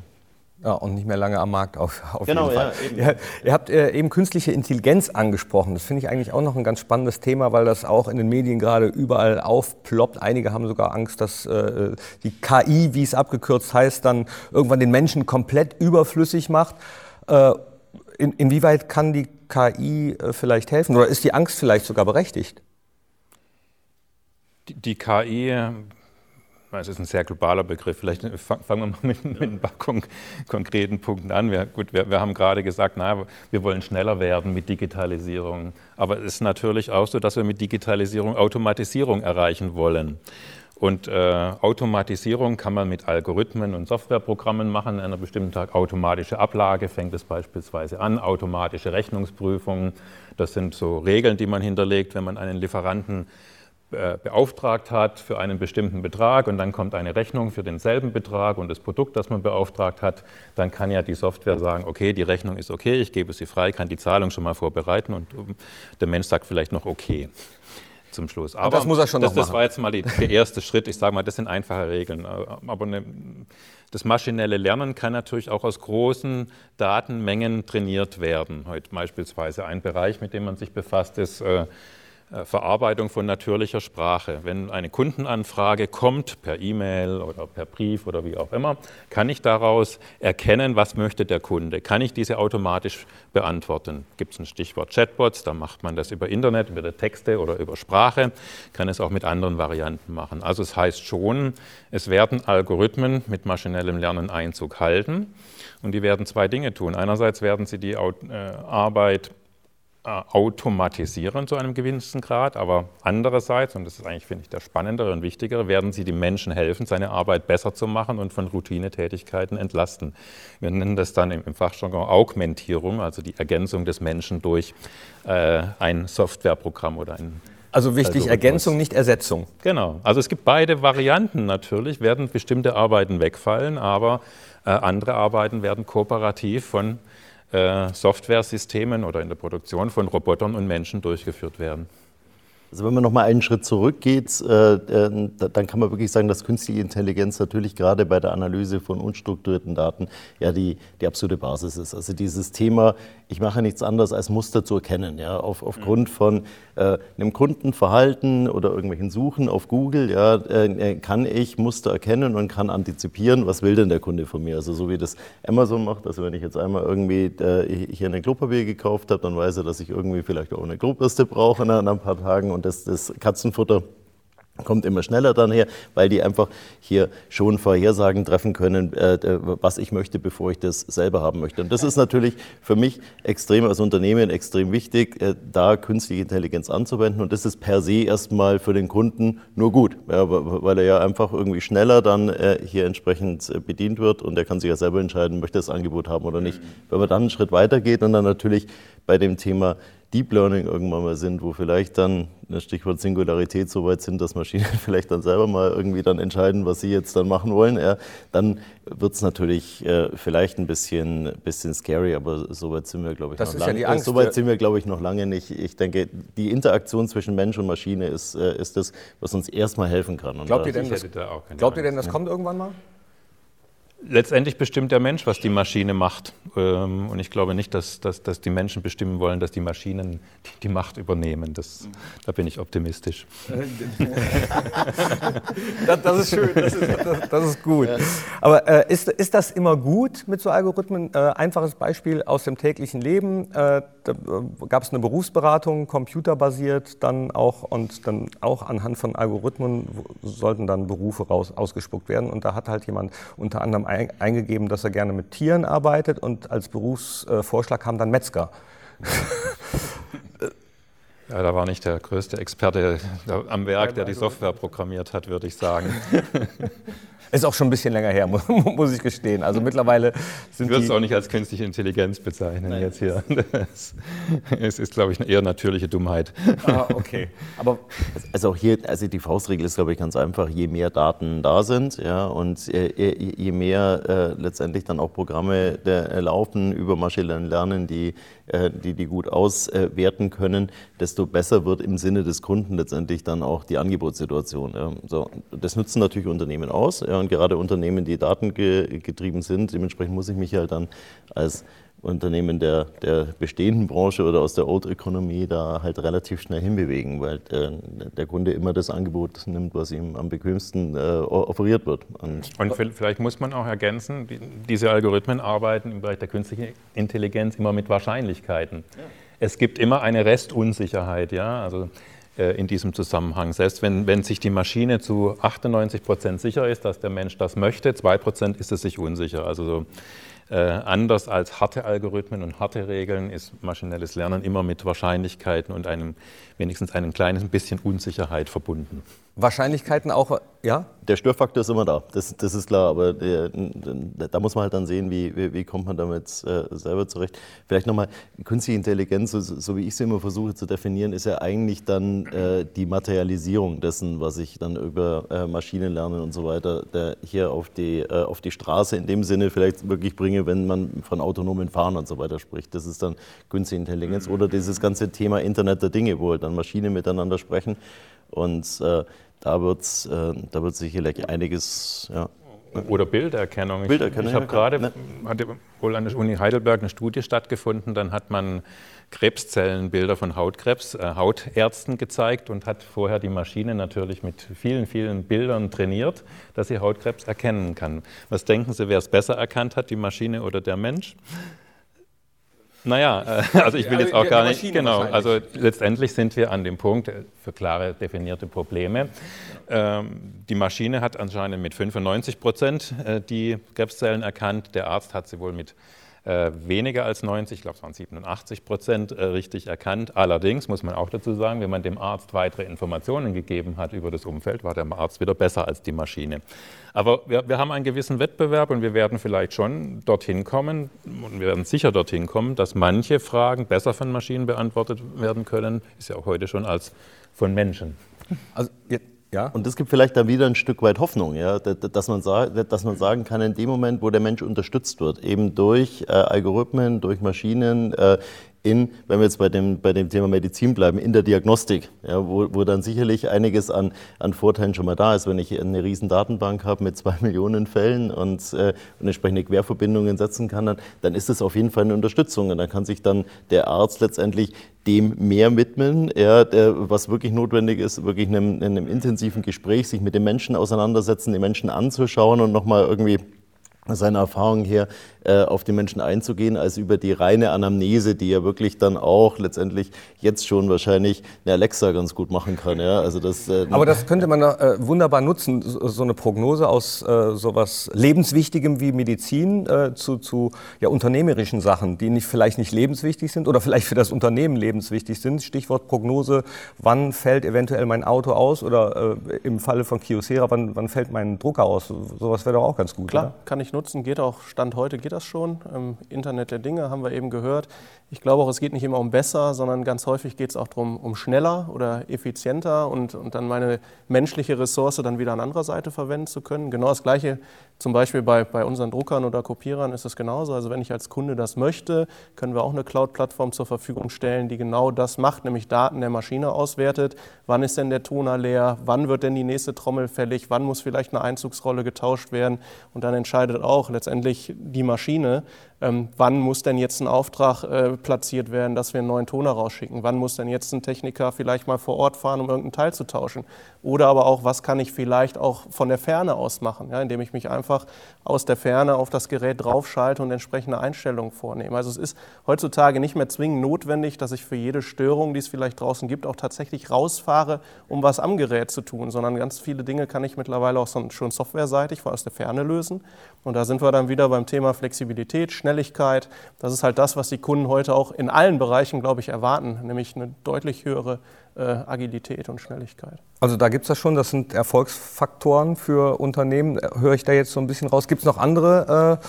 Ja, und nicht mehr lange am Markt auf, auf genau, jeden Fall. Ja, ihr, ihr habt äh, eben künstliche Intelligenz angesprochen. Das finde ich eigentlich auch noch ein ganz spannendes Thema, weil das auch in den Medien gerade überall aufploppt. Einige haben sogar Angst, dass äh, die KI, wie es abgekürzt heißt, dann irgendwann den Menschen komplett überflüssig macht. Äh, in, inwieweit kann die KI äh, vielleicht helfen oder ist die Angst vielleicht sogar berechtigt? Die, die KI es ist ein sehr globaler Begriff. Vielleicht fangen wir mal mit, mit ein paar kon konkreten Punkten an. Wir, gut, wir, wir, haben gerade gesagt, na, wir wollen schneller werden mit Digitalisierung. Aber es ist natürlich auch so, dass wir mit Digitalisierung Automatisierung erreichen wollen. Und äh, Automatisierung kann man mit Algorithmen und Softwareprogrammen machen. An einer bestimmten Tag automatische Ablage fängt es beispielsweise an, automatische Rechnungsprüfungen. Das sind so Regeln, die man hinterlegt, wenn man einen Lieferanten äh, beauftragt hat für einen bestimmten Betrag und dann kommt eine Rechnung für denselben Betrag und das Produkt, das man beauftragt hat, dann kann ja die Software sagen, okay, die Rechnung ist okay, ich gebe sie frei, kann die Zahlung schon mal vorbereiten und der Mensch sagt vielleicht noch okay zum Schluss. Aber das muss er schon das, noch das war jetzt mal die, der erste Schritt. Ich sage mal, das sind einfache Regeln. Aber eine, das maschinelle Lernen kann natürlich auch aus großen Datenmengen trainiert werden. Heute beispielsweise ein Bereich, mit dem man sich befasst, ist äh, äh, Verarbeitung von natürlicher Sprache. Wenn eine Kundenanfrage kommt per E-Mail oder per Brief oder wie auch immer, kann ich daraus erkennen, was möchte der Kunde? Kann ich diese automatisch beantworten? Gibt es ein Stichwort Chatbots, da macht man das über Internet, über Texte oder über Sprache, kann es auch mit anderen Varianten machen. Also es heißt schon, es werden Algorithmen mit maschinellem Lernen Einzug halten und die werden zwei Dinge tun. Einerseits werden sie die äh, Arbeit äh, automatisieren zu einem gewissen Grad, aber andererseits, und das ist eigentlich, finde ich, der spannendere und wichtigere, werden sie dem Menschen helfen, seine Arbeit besser zu machen und von Routinetätigkeiten entlasten. Wir nennen das dann im, Fachjargon Augmentierung, also die Ergänzung des Menschen durch äh, ein Softwareprogramm oder ein also wichtig, also Ergänzung, nicht Ersetzung. Genau. Also es gibt beide Varianten natürlich, werden bestimmte Arbeiten wegfallen, aber äh, andere Arbeiten werden kooperativ von äh, Softwaresystemen oder in der Produktion von Robotern und Menschen durchgeführt werden. Also wenn man noch mal einen Schritt zurückgeht, äh, äh, dann kann man wirklich sagen, dass künstliche Intelligenz natürlich gerade bei der Analyse von unstrukturierten Daten ja die, die absolute Basis ist. Also dieses Thema, ich mache nichts anderes als Muster zu erkennen, ja, auf, aufgrund mhm. von äh, einem Kundenverhalten oder irgendwelchen Suchen auf Google, ja, äh, kann ich Muster erkennen und kann antizipieren, was will denn der Kunde von mir. Also so wie das Amazon macht, also wenn ich jetzt einmal irgendwie hier eine Klopapier gekauft habe, dann weiß er, dass ich irgendwie vielleicht auch eine Klobürste brauche nach ein paar Tagen und das, das Katzenfutter kommt immer schneller dann her, weil die einfach hier schon Vorhersagen treffen können, äh, was ich möchte, bevor ich das selber haben möchte. Und das ist natürlich für mich extrem als Unternehmen extrem wichtig, äh, da künstliche Intelligenz anzuwenden. Und das ist per se erstmal für den Kunden nur gut, ja, weil er ja einfach irgendwie schneller dann äh, hier entsprechend bedient wird und er kann sich ja selber entscheiden, möchte das Angebot haben oder nicht. Wenn man dann einen Schritt weiter geht und dann natürlich bei dem Thema Deep Learning irgendwann mal sind, wo vielleicht dann, das Stichwort Singularität, so weit sind, dass Maschinen vielleicht dann selber mal irgendwie dann entscheiden, was sie jetzt dann machen wollen, ja, dann wird es natürlich äh, vielleicht ein bisschen, bisschen scary, aber so weit sind wir, glaube ich, Das noch ist ja lange. die Angst. so weit sind wir, glaube ich, noch lange nicht. Ich denke, die Interaktion zwischen Mensch und Maschine ist, äh, ist das, was uns erstmal helfen kann. Und Glaubt da- ihr denn, das, da glaubt ihr denn, das kommt irgendwann mal? Letztendlich bestimmt der Mensch, was die Maschine macht. Ähm, Und ich glaube nicht, dass, dass, dass die Menschen bestimmen wollen, dass die Maschinen die, die Macht übernehmen. Das, da bin ich optimistisch. Das, das ist schön, das ist, das, das ist gut. Aber äh, ist, ist das immer gut mit so Algorithmen? Äh, einfaches Beispiel aus dem täglichen Leben. Äh, da äh, gab es eine Berufsberatung, computerbasiert dann auch und dann auch anhand von Algorithmen sollten dann Berufe raus, ausgespuckt werden. Und da hat halt jemand unter anderem ein, eingegeben, dass er gerne mit Tieren arbeitet und als Berufsvorschlag kam dann Metzger. Ja, da war nicht der größte Experte da am Werk, der die Software programmiert hat, würde ich sagen. Ist auch schon ein bisschen länger her, mu- muss ich gestehen. Also mittlerweile Ich sind würde die... es auch nicht als künstliche Intelligenz bezeichnen jetzt hier. Das, es ist, glaube ich, eine eher natürliche Dummheit. Ah, okay. Aber Also auch hier, also die Faustregel ist, glaube ich, ganz einfach, je mehr Daten da sind, ja, und äh, je, je mehr äh, letztendlich dann auch Programme der, äh, laufen über maschinelles Lernen, die, die die gut auswerten können, desto besser wird im Sinne des Kunden letztendlich dann auch die Angebotssituation. So, das nutzen natürlich Unternehmen aus, und gerade Unternehmen, die datengetrieben sind, dementsprechend muss ich mich halt dann als Unternehmen der, der bestehenden Branche oder aus der Old Economy da halt relativ schnell hinbewegen, weil äh, der Kunde immer das Angebot nimmt, was ihm am bequemsten äh, offeriert wird. Und Und vi- vielleicht muss man auch ergänzen, die- diese Algorithmen arbeiten im Bereich der künstlichen Intelligenz immer mit Wahrscheinlichkeiten. Es gibt immer eine Restunsicherheit, ja, also äh, in diesem Zusammenhang. Selbst wenn, wenn sich die Maschine zu 98 Prozent sicher ist, dass der Mensch das möchte, 2 Prozent ist es sich unsicher. Also so, äh, anders als harte Algorithmen und harte Regeln ist maschinelles Lernen immer mit Wahrscheinlichkeiten und einem wenigstens einem kleinen bisschen Unsicherheit verbunden. Wahrscheinlichkeiten auch, ja? Der Störfaktor ist immer da, das, das ist klar, aber der, da muss man halt dann sehen, wie, wie, wie kommt man damit äh, selber zurecht. Vielleicht nochmal, künstliche Intelligenz, so, so wie ich sie immer versuche zu definieren, ist ja eigentlich dann äh, die Materialisierung dessen, was ich dann über äh, Maschinenlernen und so weiter der hier auf die, äh, auf die Straße in dem Sinne vielleicht wirklich bringe, wenn man von autonomen Fahren und so weiter spricht. Das ist dann künstliche Intelligenz oder dieses ganze Thema Internet der Dinge, wo halt dann Maschinen miteinander sprechen und äh, da wird es äh, da wird's sicherlich einiges, ja, Oder Bilderkennung. Ich- Bilderkennung, Ich habe gerade, hatte wohl an der Uni Heidelberg eine Studie stattgefunden, dann hat man Krebszellenbilder von Hautkrebs, äh, Hautärzten gezeigt und hat vorher die Maschine natürlich mit vielen, vielen Bildern trainiert, dass sie Hautkrebs erkennen kann. Was denken Sie, wer es besser erkannt hat, die Maschine oder der Mensch? Naja, äh, also ich will Ja, jetzt auch gar nicht, genau, also letztendlich sind wir an dem Punkt äh, für klare definierte Probleme. Ähm, Die Maschine hat anscheinend mit 95 Prozent äh, die Krebszellen erkannt, der Arzt hat sie wohl mit äh, weniger als 90, ich glaube es waren 87 Prozent äh, richtig erkannt. Allerdings muss man auch dazu sagen, wenn man dem Arzt weitere Informationen gegeben hat über das Umfeld, war der Arzt wieder besser als die Maschine. Aber wir, wir haben einen gewissen Wettbewerb und wir werden vielleicht schon dorthin kommen und wir werden sicher dorthin kommen, dass manche Fragen besser von Maschinen beantwortet werden können, ist ja auch heute schon als von Menschen. Also, ja. Ja? Und das gibt vielleicht dann wieder ein Stück weit Hoffnung, ja, da- da- dass, man dass man sagen kann, in dem Moment, wo der Mensch unterstützt wird, eben durch äh, Algorithmen, durch Maschinen, äh, in, wenn wir jetzt bei dem, bei dem Thema Medizin bleiben, in der Diagnostik, ja, wo, wo dann sicherlich einiges an, an Vorteilen schon mal da ist. Wenn ich eine riesen Datenbank habe mit zwei Millionen Fällen und, äh, und entsprechende Querverbindungen setzen kann, dann, dann ist das auf jeden Fall eine Unterstützung. Und dann kann sich dann der Arzt letztendlich dem mehr widmen, ja, der, was wirklich notwendig ist, wirklich in einem, in einem intensiven Gespräch, sich mit den Menschen auseinandersetzen, die Menschen anzuschauen und nochmal irgendwie seine Erfahrungen her äh, auf die Menschen einzugehen, als über die reine Anamnese, die ja wirklich dann auch letztendlich jetzt schon wahrscheinlich eine Alexa ganz gut machen kann. Ja? Also das, äh, Aber das könnte man äh, wunderbar nutzen, so, so eine Prognose aus äh, sowas lebenswichtigem wie Medizin äh, zu, zu ja, unternehmerischen Sachen, die nicht, vielleicht nicht lebenswichtig sind oder vielleicht für das Unternehmen lebenswichtig sind. Stichwort Prognose, wann fällt eventuell mein Auto aus oder äh, im Falle von Kyocera, wann, wann fällt mein Drucker aus? Sowas wäre doch auch ganz gut. Klar, Oder? kann ich nutzen, geht auch, Stand heute geht das schon. Ähm, Internet der Dinge haben wir eben gehört. Ich glaube auch, es geht nicht immer um besser, sondern ganz häufig geht es auch darum, um schneller oder effizienter und, und dann meine menschliche Ressource dann wieder an anderer Seite verwenden zu können. Genau das Gleiche zum Beispiel bei, bei unseren Druckern oder Kopierern ist es genauso. Also wenn ich als Kunde das möchte, können wir auch eine Cloud-Plattform zur Verfügung stellen, die genau das macht, nämlich Daten der Maschine auswertet. Wann ist denn der Toner leer? Wann wird denn die nächste Trommel fällig? Wann muss vielleicht eine Einzugsrolle getauscht werden? Und dann entscheidet auch letztendlich die Maschine, ähm, wann muss denn jetzt ein Auftrag äh, platziert werden, dass wir einen neuen Toner rausschicken? Wann muss denn jetzt ein Techniker vielleicht mal vor Ort fahren, um irgendein Teil zu tauschen? Oder aber auch, was kann ich vielleicht auch von der Ferne aus machen, ja, indem ich mich einfach aus der Ferne auf das Gerät draufschalte und entsprechende Einstellungen vornehme. Also es ist heutzutage nicht mehr zwingend notwendig, dass ich für jede Störung, die es vielleicht draußen gibt, auch tatsächlich rausfahre, um was am Gerät zu tun, sondern ganz viele Dinge kann ich mittlerweile auch schon softwareseitig aus der Ferne lösen. Und da sind wir dann wieder beim Thema Flexibilität, Schnelligkeit. Das ist halt das, was die Kunden heute auch in allen Bereichen, glaube ich, erwarten, nämlich eine deutlich höhere äh, Agilität und Schnelligkeit. Also da gibt es das schon, das sind Erfolgsfaktoren für Unternehmen. Höre ich da jetzt so ein bisschen raus? Gibt es noch andere äh,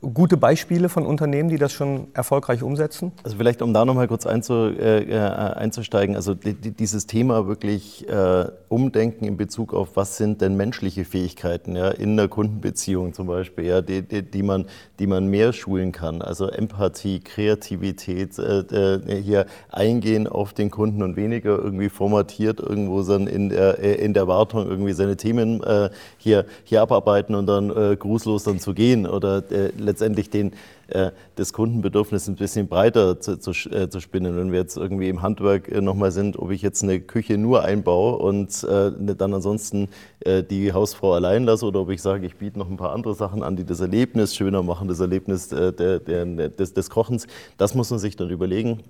gute Beispiele von Unternehmen, die das schon erfolgreich umsetzen? Also vielleicht, um da nochmal kurz einzu, äh, äh, einzusteigen, also die, dieses Thema wirklich äh, umdenken in Bezug auf, was sind denn menschliche Fähigkeiten ja, in der Kundenbeziehung zum Beispiel, ja, die, die, die, man, die man mehr schulen kann. Also Empathie, Kreativität, äh, äh hier eingehen auf den Kunden und weniger irgendwie formatiert irgendwo dann in der, äh, in der Wartung irgendwie seine Themen hier, hier abarbeiten und dann grußlos dann zu gehen oder letztendlich den, äh, das Kundenbedürfnis ein bisschen breiter zu, zu, äh, zu, spinnen. Wenn wir jetzt irgendwie im Handwerk äh, nochmal sind, ob ich jetzt eine Küche nur einbaue und äh, dann ansonsten äh, die Hausfrau allein lasse oder ob ich sage, ich biete noch ein paar andere Sachen an, die das Erlebnis schöner machen, das Erlebnis äh, der, der, des, des Kochens, das muss man sich dann überlegen.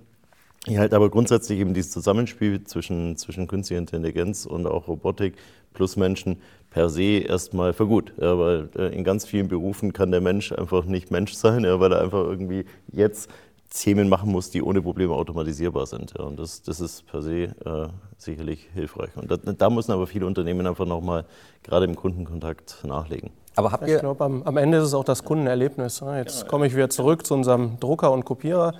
Ich halte aber grundsätzlich eben dieses Zusammenspiel zwischen, zwischen künstlicher Intelligenz und auch Robotik plus Menschen per se erstmal für gut. Ja, weil äh, in ganz vielen Berufen kann der Mensch einfach nicht Mensch sein, ja, weil er einfach irgendwie jetzt Themen machen muss, die ohne Probleme automatisierbar sind. Ja, und das, das ist per se äh, sicherlich hilfreich. Und da, da müssen aber viele Unternehmen einfach nochmal gerade im Kundenkontakt nachlegen. Aber habt ihr ich glaube, am, am, Ende ist es auch das Kundenerlebnis. Ne? Jetzt komme ich wieder zurück zu unserem Drucker und Kopierer.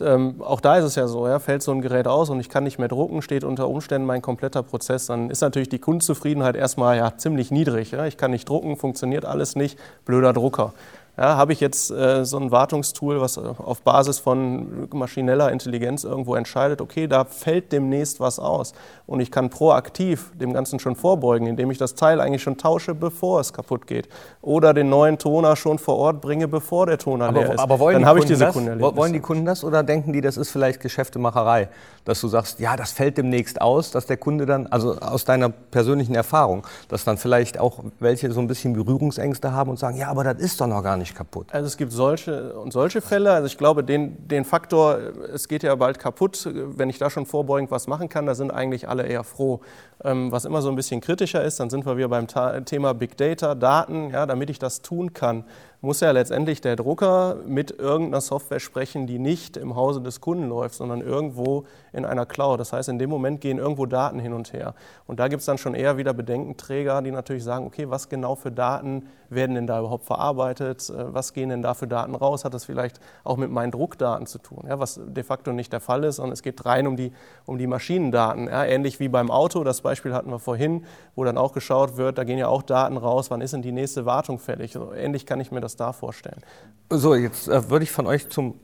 Ähm, auch da ist es ja so, ja, fällt so ein Gerät aus und ich kann nicht mehr drucken, steht unter Umständen mein kompletter Prozess, dann ist natürlich die Kundenzufriedenheit erstmal ja, ziemlich niedrig. Ja? Ich kann nicht drucken, funktioniert alles nicht, blöder Drucker. Ja, habe ich jetzt äh, so ein Wartungstool, was auf Basis von maschineller Intelligenz irgendwo entscheidet, okay, da fällt demnächst was aus und ich kann proaktiv dem Ganzen schon vorbeugen, indem ich das Teil eigentlich schon tausche, bevor es kaputt geht oder den neuen Toner schon vor Ort bringe, bevor der Toner aber, leer ist. Aber wollen Dann habe ich diese das? Wollen die Kunden das oder denken die, das ist vielleicht Geschäftemacherei, dass du sagst, ja, das fällt demnächst aus, dass der Kunde dann, also aus deiner persönlichen Erfahrung, dass dann vielleicht auch welche so ein bisschen Berührungsängste haben und sagen, ja, aber das ist doch noch gar nicht kaputt. Also es gibt solche und solche Fälle. Also ich glaube, den, den Faktor, es geht ja bald kaputt, wenn ich da schon vorbeugend was machen kann, da sind eigentlich alle eher froh. Ähm, was immer so ein bisschen kritischer ist, dann sind wir wieder beim Thema Big Data, Daten. Ja, damit ich das tun kann, muss ja letztendlich der Drucker mit irgendeiner Software sprechen, die nicht im Hause des Kunden läuft, sondern irgendwo in einer Cloud. Das heißt, in dem Moment gehen irgendwo Daten hin und her. Und da gibt es dann schon eher wieder Bedenkenträger, die natürlich sagen, okay, was genau für Daten werden denn da überhaupt verarbeitet? Äh, was gehen denn da für Daten raus? Hat das vielleicht auch mit meinen Druckdaten zu tun? Ja, was de facto nicht der Fall ist, sondern es geht rein um die, um die Maschinendaten. Ja, ähnlich wie beim Auto, das Beispiel hatten wir vorhin, wo dann auch geschaut wird, da gehen ja auch Daten raus, wann ist denn die nächste Wartung fällig? So ähnlich kann ich mir das da vorstellen. So, jetzt äh, würde ich von euch zum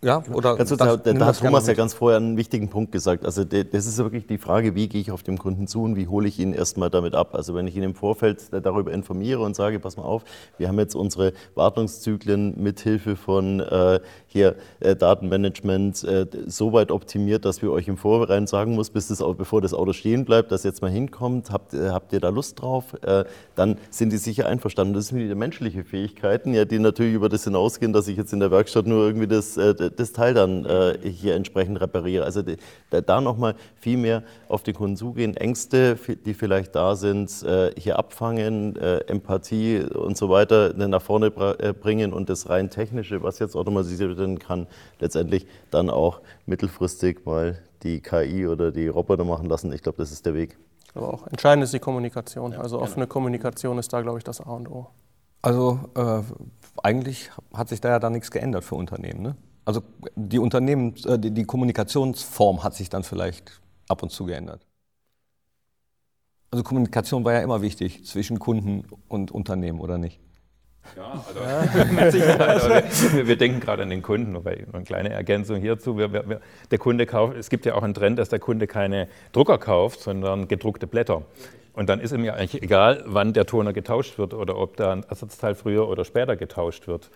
ja, oder Ganz kurz, das, da, da hat Thomas ja ganz vorher einen wichtigen Punkt gesagt. Also das ist wirklich die Frage, wie gehe ich auf den Kunden zu und wie hole ich ihn erstmal damit ab. Also wenn ich ihn im Vorfeld darüber informiere und sage, pass mal auf, wir haben jetzt unsere Wartungszyklen mithilfe von äh, hier äh, Datenmanagement äh, so weit optimiert, dass wir euch im Vorhinein sagen muss, bis das, bevor das Auto stehen bleibt, dass jetzt mal hinkommt, habt, äh, habt ihr da Lust drauf? Äh, dann sind die sicher einverstanden. Das sind wieder menschliche Fähigkeiten, ja, die natürlich über das hinausgehen, dass ich jetzt in der Werkstatt nur irgendwie das äh, das Teil dann äh, hier entsprechend repariere. Also die, da, da nochmal viel mehr auf den Kunden zugehen, Ängste, die vielleicht da sind, äh, hier abfangen, äh, Empathie und so weiter nach vorne äh, bringen und das rein technische, was jetzt automatisiert werden kann, letztendlich dann auch mittelfristig mal die KI oder die Roboter machen lassen. Ich glaube, das ist der Weg. Aber auch entscheidend ist die Kommunikation. Ja, also offene genau. Kommunikation ist da, glaube ich, das A und O. Also äh, eigentlich hat sich da ja dann nichts geändert für Unternehmen. Ne? Also die Unternehmen, äh, die, die Kommunikationsform hat sich dann vielleicht ab und zu geändert. Also Kommunikation war ja immer wichtig zwischen Kunden und Unternehmen, oder nicht? Ja, also mit Sicherheit. Wir, wir, denken gerade an den Kunden, nur eine kleine Ergänzung hierzu. Wir, wir, der Kunde kauft, es gibt ja auch einen Trend, dass der Kunde keine Drucker kauft, sondern gedruckte Blätter. Und dann ist ihm ja eigentlich egal, wann der Toner getauscht wird oder ob da ein Ersatzteil früher oder später getauscht wird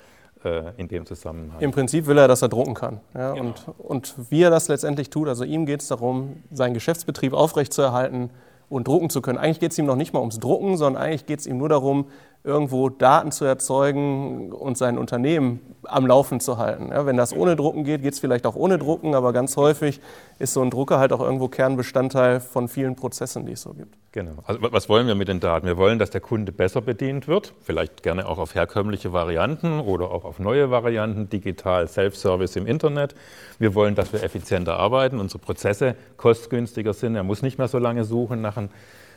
äh, in dem Zusammenhang. Im Prinzip will er, dass er drucken kann. Ja? Genau. Und, und wie er das letztendlich tut, also ihm geht es darum, seinen Geschäftsbetrieb aufrechtzuerhalten und drucken zu können. Eigentlich geht es ihm noch nicht mal ums Drucken, sondern eigentlich geht es ihm nur darum, irgendwo Daten zu erzeugen und sein Unternehmen am Laufen zu halten. Ja, wenn das ohne Drucken geht, geht es vielleicht auch ohne Drucken, aber ganz häufig ist so ein Drucker halt auch irgendwo Kernbestandteil von vielen Prozessen, die es so gibt. Genau. Also was wollen wir mit den Daten? Wir wollen, dass der Kunde besser bedient wird, vielleicht gerne auch auf herkömmliche Varianten oder auch auf neue Varianten, digital, Self-Service im Internet. Wir wollen, dass wir effizienter arbeiten, unsere Prozesse kostgünstiger sind. Er muss nicht mehr so lange suchen nach einem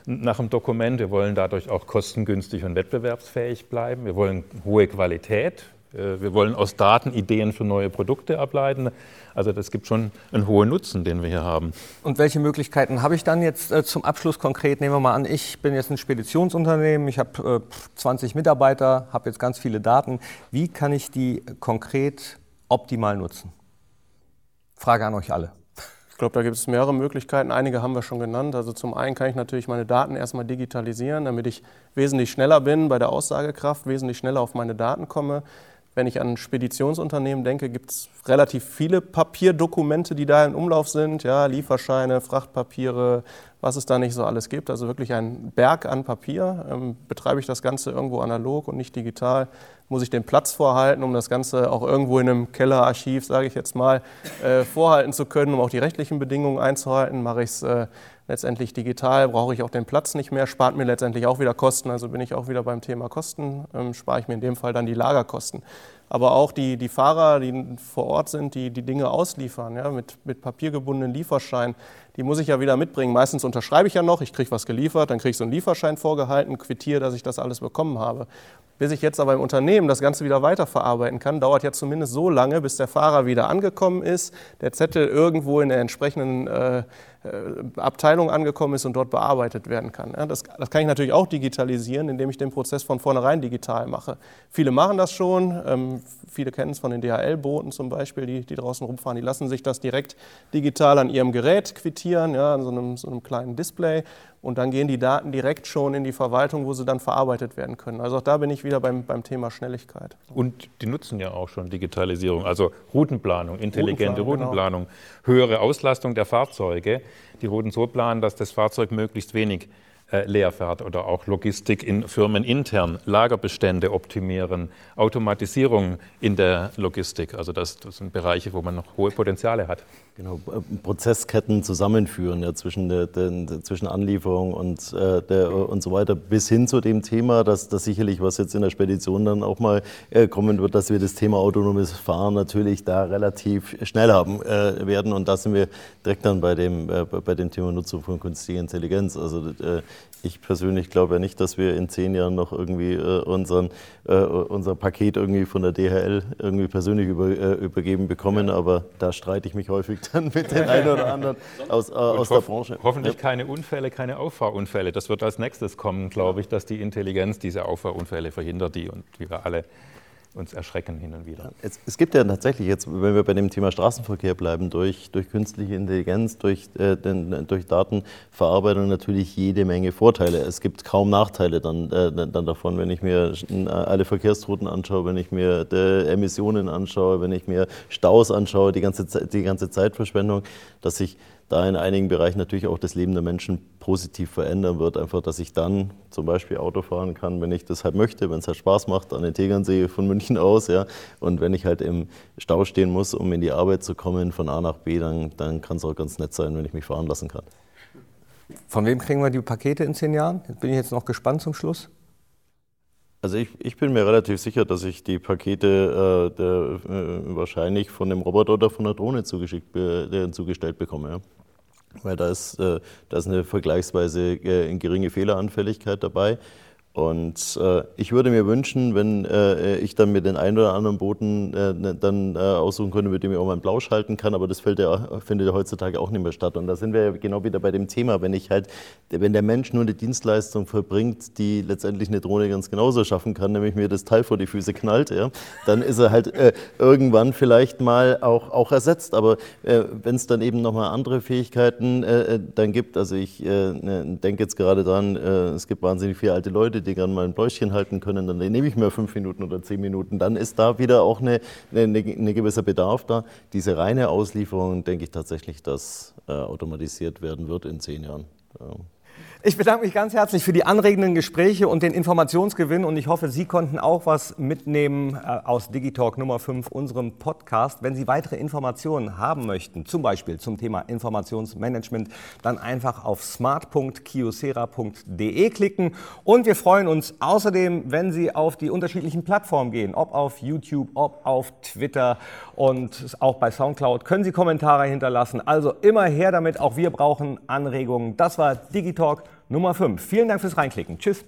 nach dem Dokument. Wir wollen dadurch auch kostengünstig und wettbewerbsfähig bleiben. Wir wollen hohe Qualität. Äh, wir wollen aus Daten Ideen für neue Produkte ableiten. Also das gibt schon einen hohen Nutzen, den wir hier haben. Und welche Möglichkeiten habe ich dann jetzt äh, zum Abschluss konkret? Nehmen wir mal an, ich bin jetzt ein Speditionsunternehmen, ich habe äh, 20 Mitarbeiter, habe jetzt ganz viele Daten. Wie kann ich die konkret optimal nutzen? Frage an euch alle. Ich glaube, da gibt es mehrere Möglichkeiten. Einige haben wir schon genannt. Also zum einen kann ich natürlich meine Daten erstmal digitalisieren, damit ich wesentlich schneller bin bei der Aussagekraft, wesentlich schneller auf meine Daten komme. Wenn ich an Speditionsunternehmen denke, gibt es relativ viele Papierdokumente, die da in Umlauf sind. Ja, Lieferscheine, Frachtpapiere, was es da nicht so alles gibt. Also wirklich ein Berg an Papier. Ähm, betreibe ich das Ganze irgendwo analog und nicht digital, muss ich den Platz vorhalten, um das Ganze auch irgendwo in einem Kellerarchiv, sage ich jetzt mal, äh, vorhalten zu können, um auch die rechtlichen Bedingungen einzuhalten. Mache ich es äh, letztendlich digital, brauche ich auch den Platz nicht mehr, spart mir letztendlich auch wieder Kosten. Also bin ich auch wieder beim Thema Kosten, ähm, spare ich mir in dem Fall dann die Lagerkosten aber auch die, die Fahrer, die vor Ort sind, die die Dinge ausliefern, ja, mit, mit papiergebundenen Lieferschein, die muss ich ja wieder mitbringen. Meistens unterschreibe ich ja noch, ich kriege was geliefert, dann kriege ich so einen Lieferschein vorgehalten, quittiere, dass ich das alles bekommen habe. Bis ich jetzt aber im Unternehmen das Ganze wieder weiterverarbeiten kann, dauert ja zumindest so lange, bis der Fahrer wieder angekommen ist, der Zettel irgendwo in der entsprechenden äh, Abteilung angekommen ist und dort bearbeitet werden kann. Das, das, kann ich natürlich auch digitalisieren, indem ich den Prozess von vornherein digital mache. Viele machen das schon, ähm, viele kennen es von den DHL-Booten zum Beispiel, die, die draußen rumfahren, die lassen sich das direkt digital an ihrem Gerät quittieren, ja, an so einem, so einem kleinen Display und dann gehen die Daten direkt schon in die Verwaltung, wo sie dann verarbeitet werden können. Also auch da bin ich wieder beim, beim Thema Schnelligkeit. Und die nutzen ja auch schon Digitalisierung, also Routenplanung, intelligente Routenplanung, genau. höhere Auslastung der Fahrzeuge, die Routen so planen, dass das Fahrzeug möglichst wenig äh, leer fährt oder auch Logistik in Firmen intern, Lagerbestände optimieren, Automatisierung in der Logistik. Also das, das sind Bereiche, wo man noch hohe Potenziale hat. Genau, äh, Prozessketten zusammenführen ja, zwischen, der, der, zwischen Anlieferung und, äh, der, und so weiter, bis hin zu dem Thema, dass das sicherlich, was jetzt in der Spedition dann auch mal äh, kommen wird, dass wir das Thema autonomes Fahren natürlich da relativ schnell haben äh, werden. Und da sind wir direkt dann bei dem, äh, bei dem Thema Nutzung von künstlicher Intelligenz. Also ich persönlich glaube ja nicht, dass wir in zehn Jahren noch irgendwie unseren, unser Paket irgendwie von der DHL irgendwie persönlich über, übergeben bekommen, aber da streite ich mich häufig dann mit den einen oder anderen aus, äh, aus der Branche. Hoffentlich ja. keine Unfälle, keine Auffahrunfälle. Das wird als nächstes kommen, glaube ich, dass die Intelligenz diese Auffahrunfälle verhindert, die und wie wir alle uns erschrecken hin und wieder. Es, es, gibt ja tatsächlich jetzt, wenn wir bei dem Thema Straßenverkehr bleiben, durch, durch künstliche Intelligenz, durch, äh, den, durch Datenverarbeitung natürlich jede Menge Vorteile. Es gibt kaum Nachteile dann, äh, dann davon, wenn ich mir alle Verkehrsrouten anschaue, wenn ich mir Emissionen anschaue, wenn ich mir Staus anschaue, die ganze, die ganze Zeitverschwendung, dass ich da in einigen Bereichen natürlich auch das Leben der Menschen positiv verändern wird. Einfach, dass ich dann zum Beispiel Auto fahren kann, wenn ich das halt möchte, wenn es halt Spaß macht, an den Tegernsee von München aus. Ja. Und wenn ich halt im Stau stehen muss, um in die Arbeit zu kommen von A nach B, dann, dann kann es auch ganz nett sein, wenn ich mich fahren lassen kann. Von wem kriegen wir die Pakete in zehn Jahren? Bin ich jetzt noch gespannt zum Schluss. Also ich, ich, bin mir relativ sicher, dass ich die Pakete äh, der, äh, wahrscheinlich von dem Roboter oder von der Drohne zugeschickt, äh, zugestellt bekomme. Ja. Weil da ist, äh, da ist eine vergleichsweise äh, geringe Fehleranfälligkeit dabei. Und äh, ich würde mir wünschen, wenn äh, ich dann mit den ein oder anderen Booten äh, ne, dann äh, aussuchen könnte, mit dem ich auch mal einen Blausch halten kann, aber das ja, findet ja heutzutage auch nicht mehr statt. Und da sind wir ja genau wieder bei dem Thema, wenn ich halt, wenn der Mensch nur eine Dienstleistung verbringt, die letztendlich eine Drohne ganz genauso schaffen kann, nämlich mir das Teil vor die Füße knallt, ja, dann ist er halt äh, irgendwann vielleicht mal auch, auch ersetzt. Aber äh, wenn es dann eben nochmal andere Fähigkeiten dann gibt, also ich ne, denke jetzt gerade dran, es gibt wahnsinnig viele alte Leute, die gerne mal ein Bläuschen halten können, dann nehme ich mir fünf Minuten oder zehn Minuten. Dann ist da wieder auch eine, eine, eine gewisser Bedarf da. Diese reine Auslieferung denke ich tatsächlich, dass äh, automatisiert werden wird in zehn Jahren. Ja. Ich bedanke mich ganz herzlich für die anregenden Gespräche und den Informationsgewinn und ich hoffe, Sie konnten auch was mitnehmen äh, aus Digitalk Nummer 5, unserem Podcast. Wenn Sie weitere Informationen haben möchten, zum Beispiel zum Thema Informationsmanagement, dann einfach auf smart.kiosera.de klicken und wir freuen uns außerdem, wenn Sie auf die unterschiedlichen Plattformen gehen, ob auf YouTube, ob auf Twitter und auch bei Soundcloud können Sie Kommentare hinterlassen. Also immer her damit, auch wir brauchen Anregungen. Das war Digitalk Nummer 5. Vielen Dank fürs Reinklicken. Tschüss.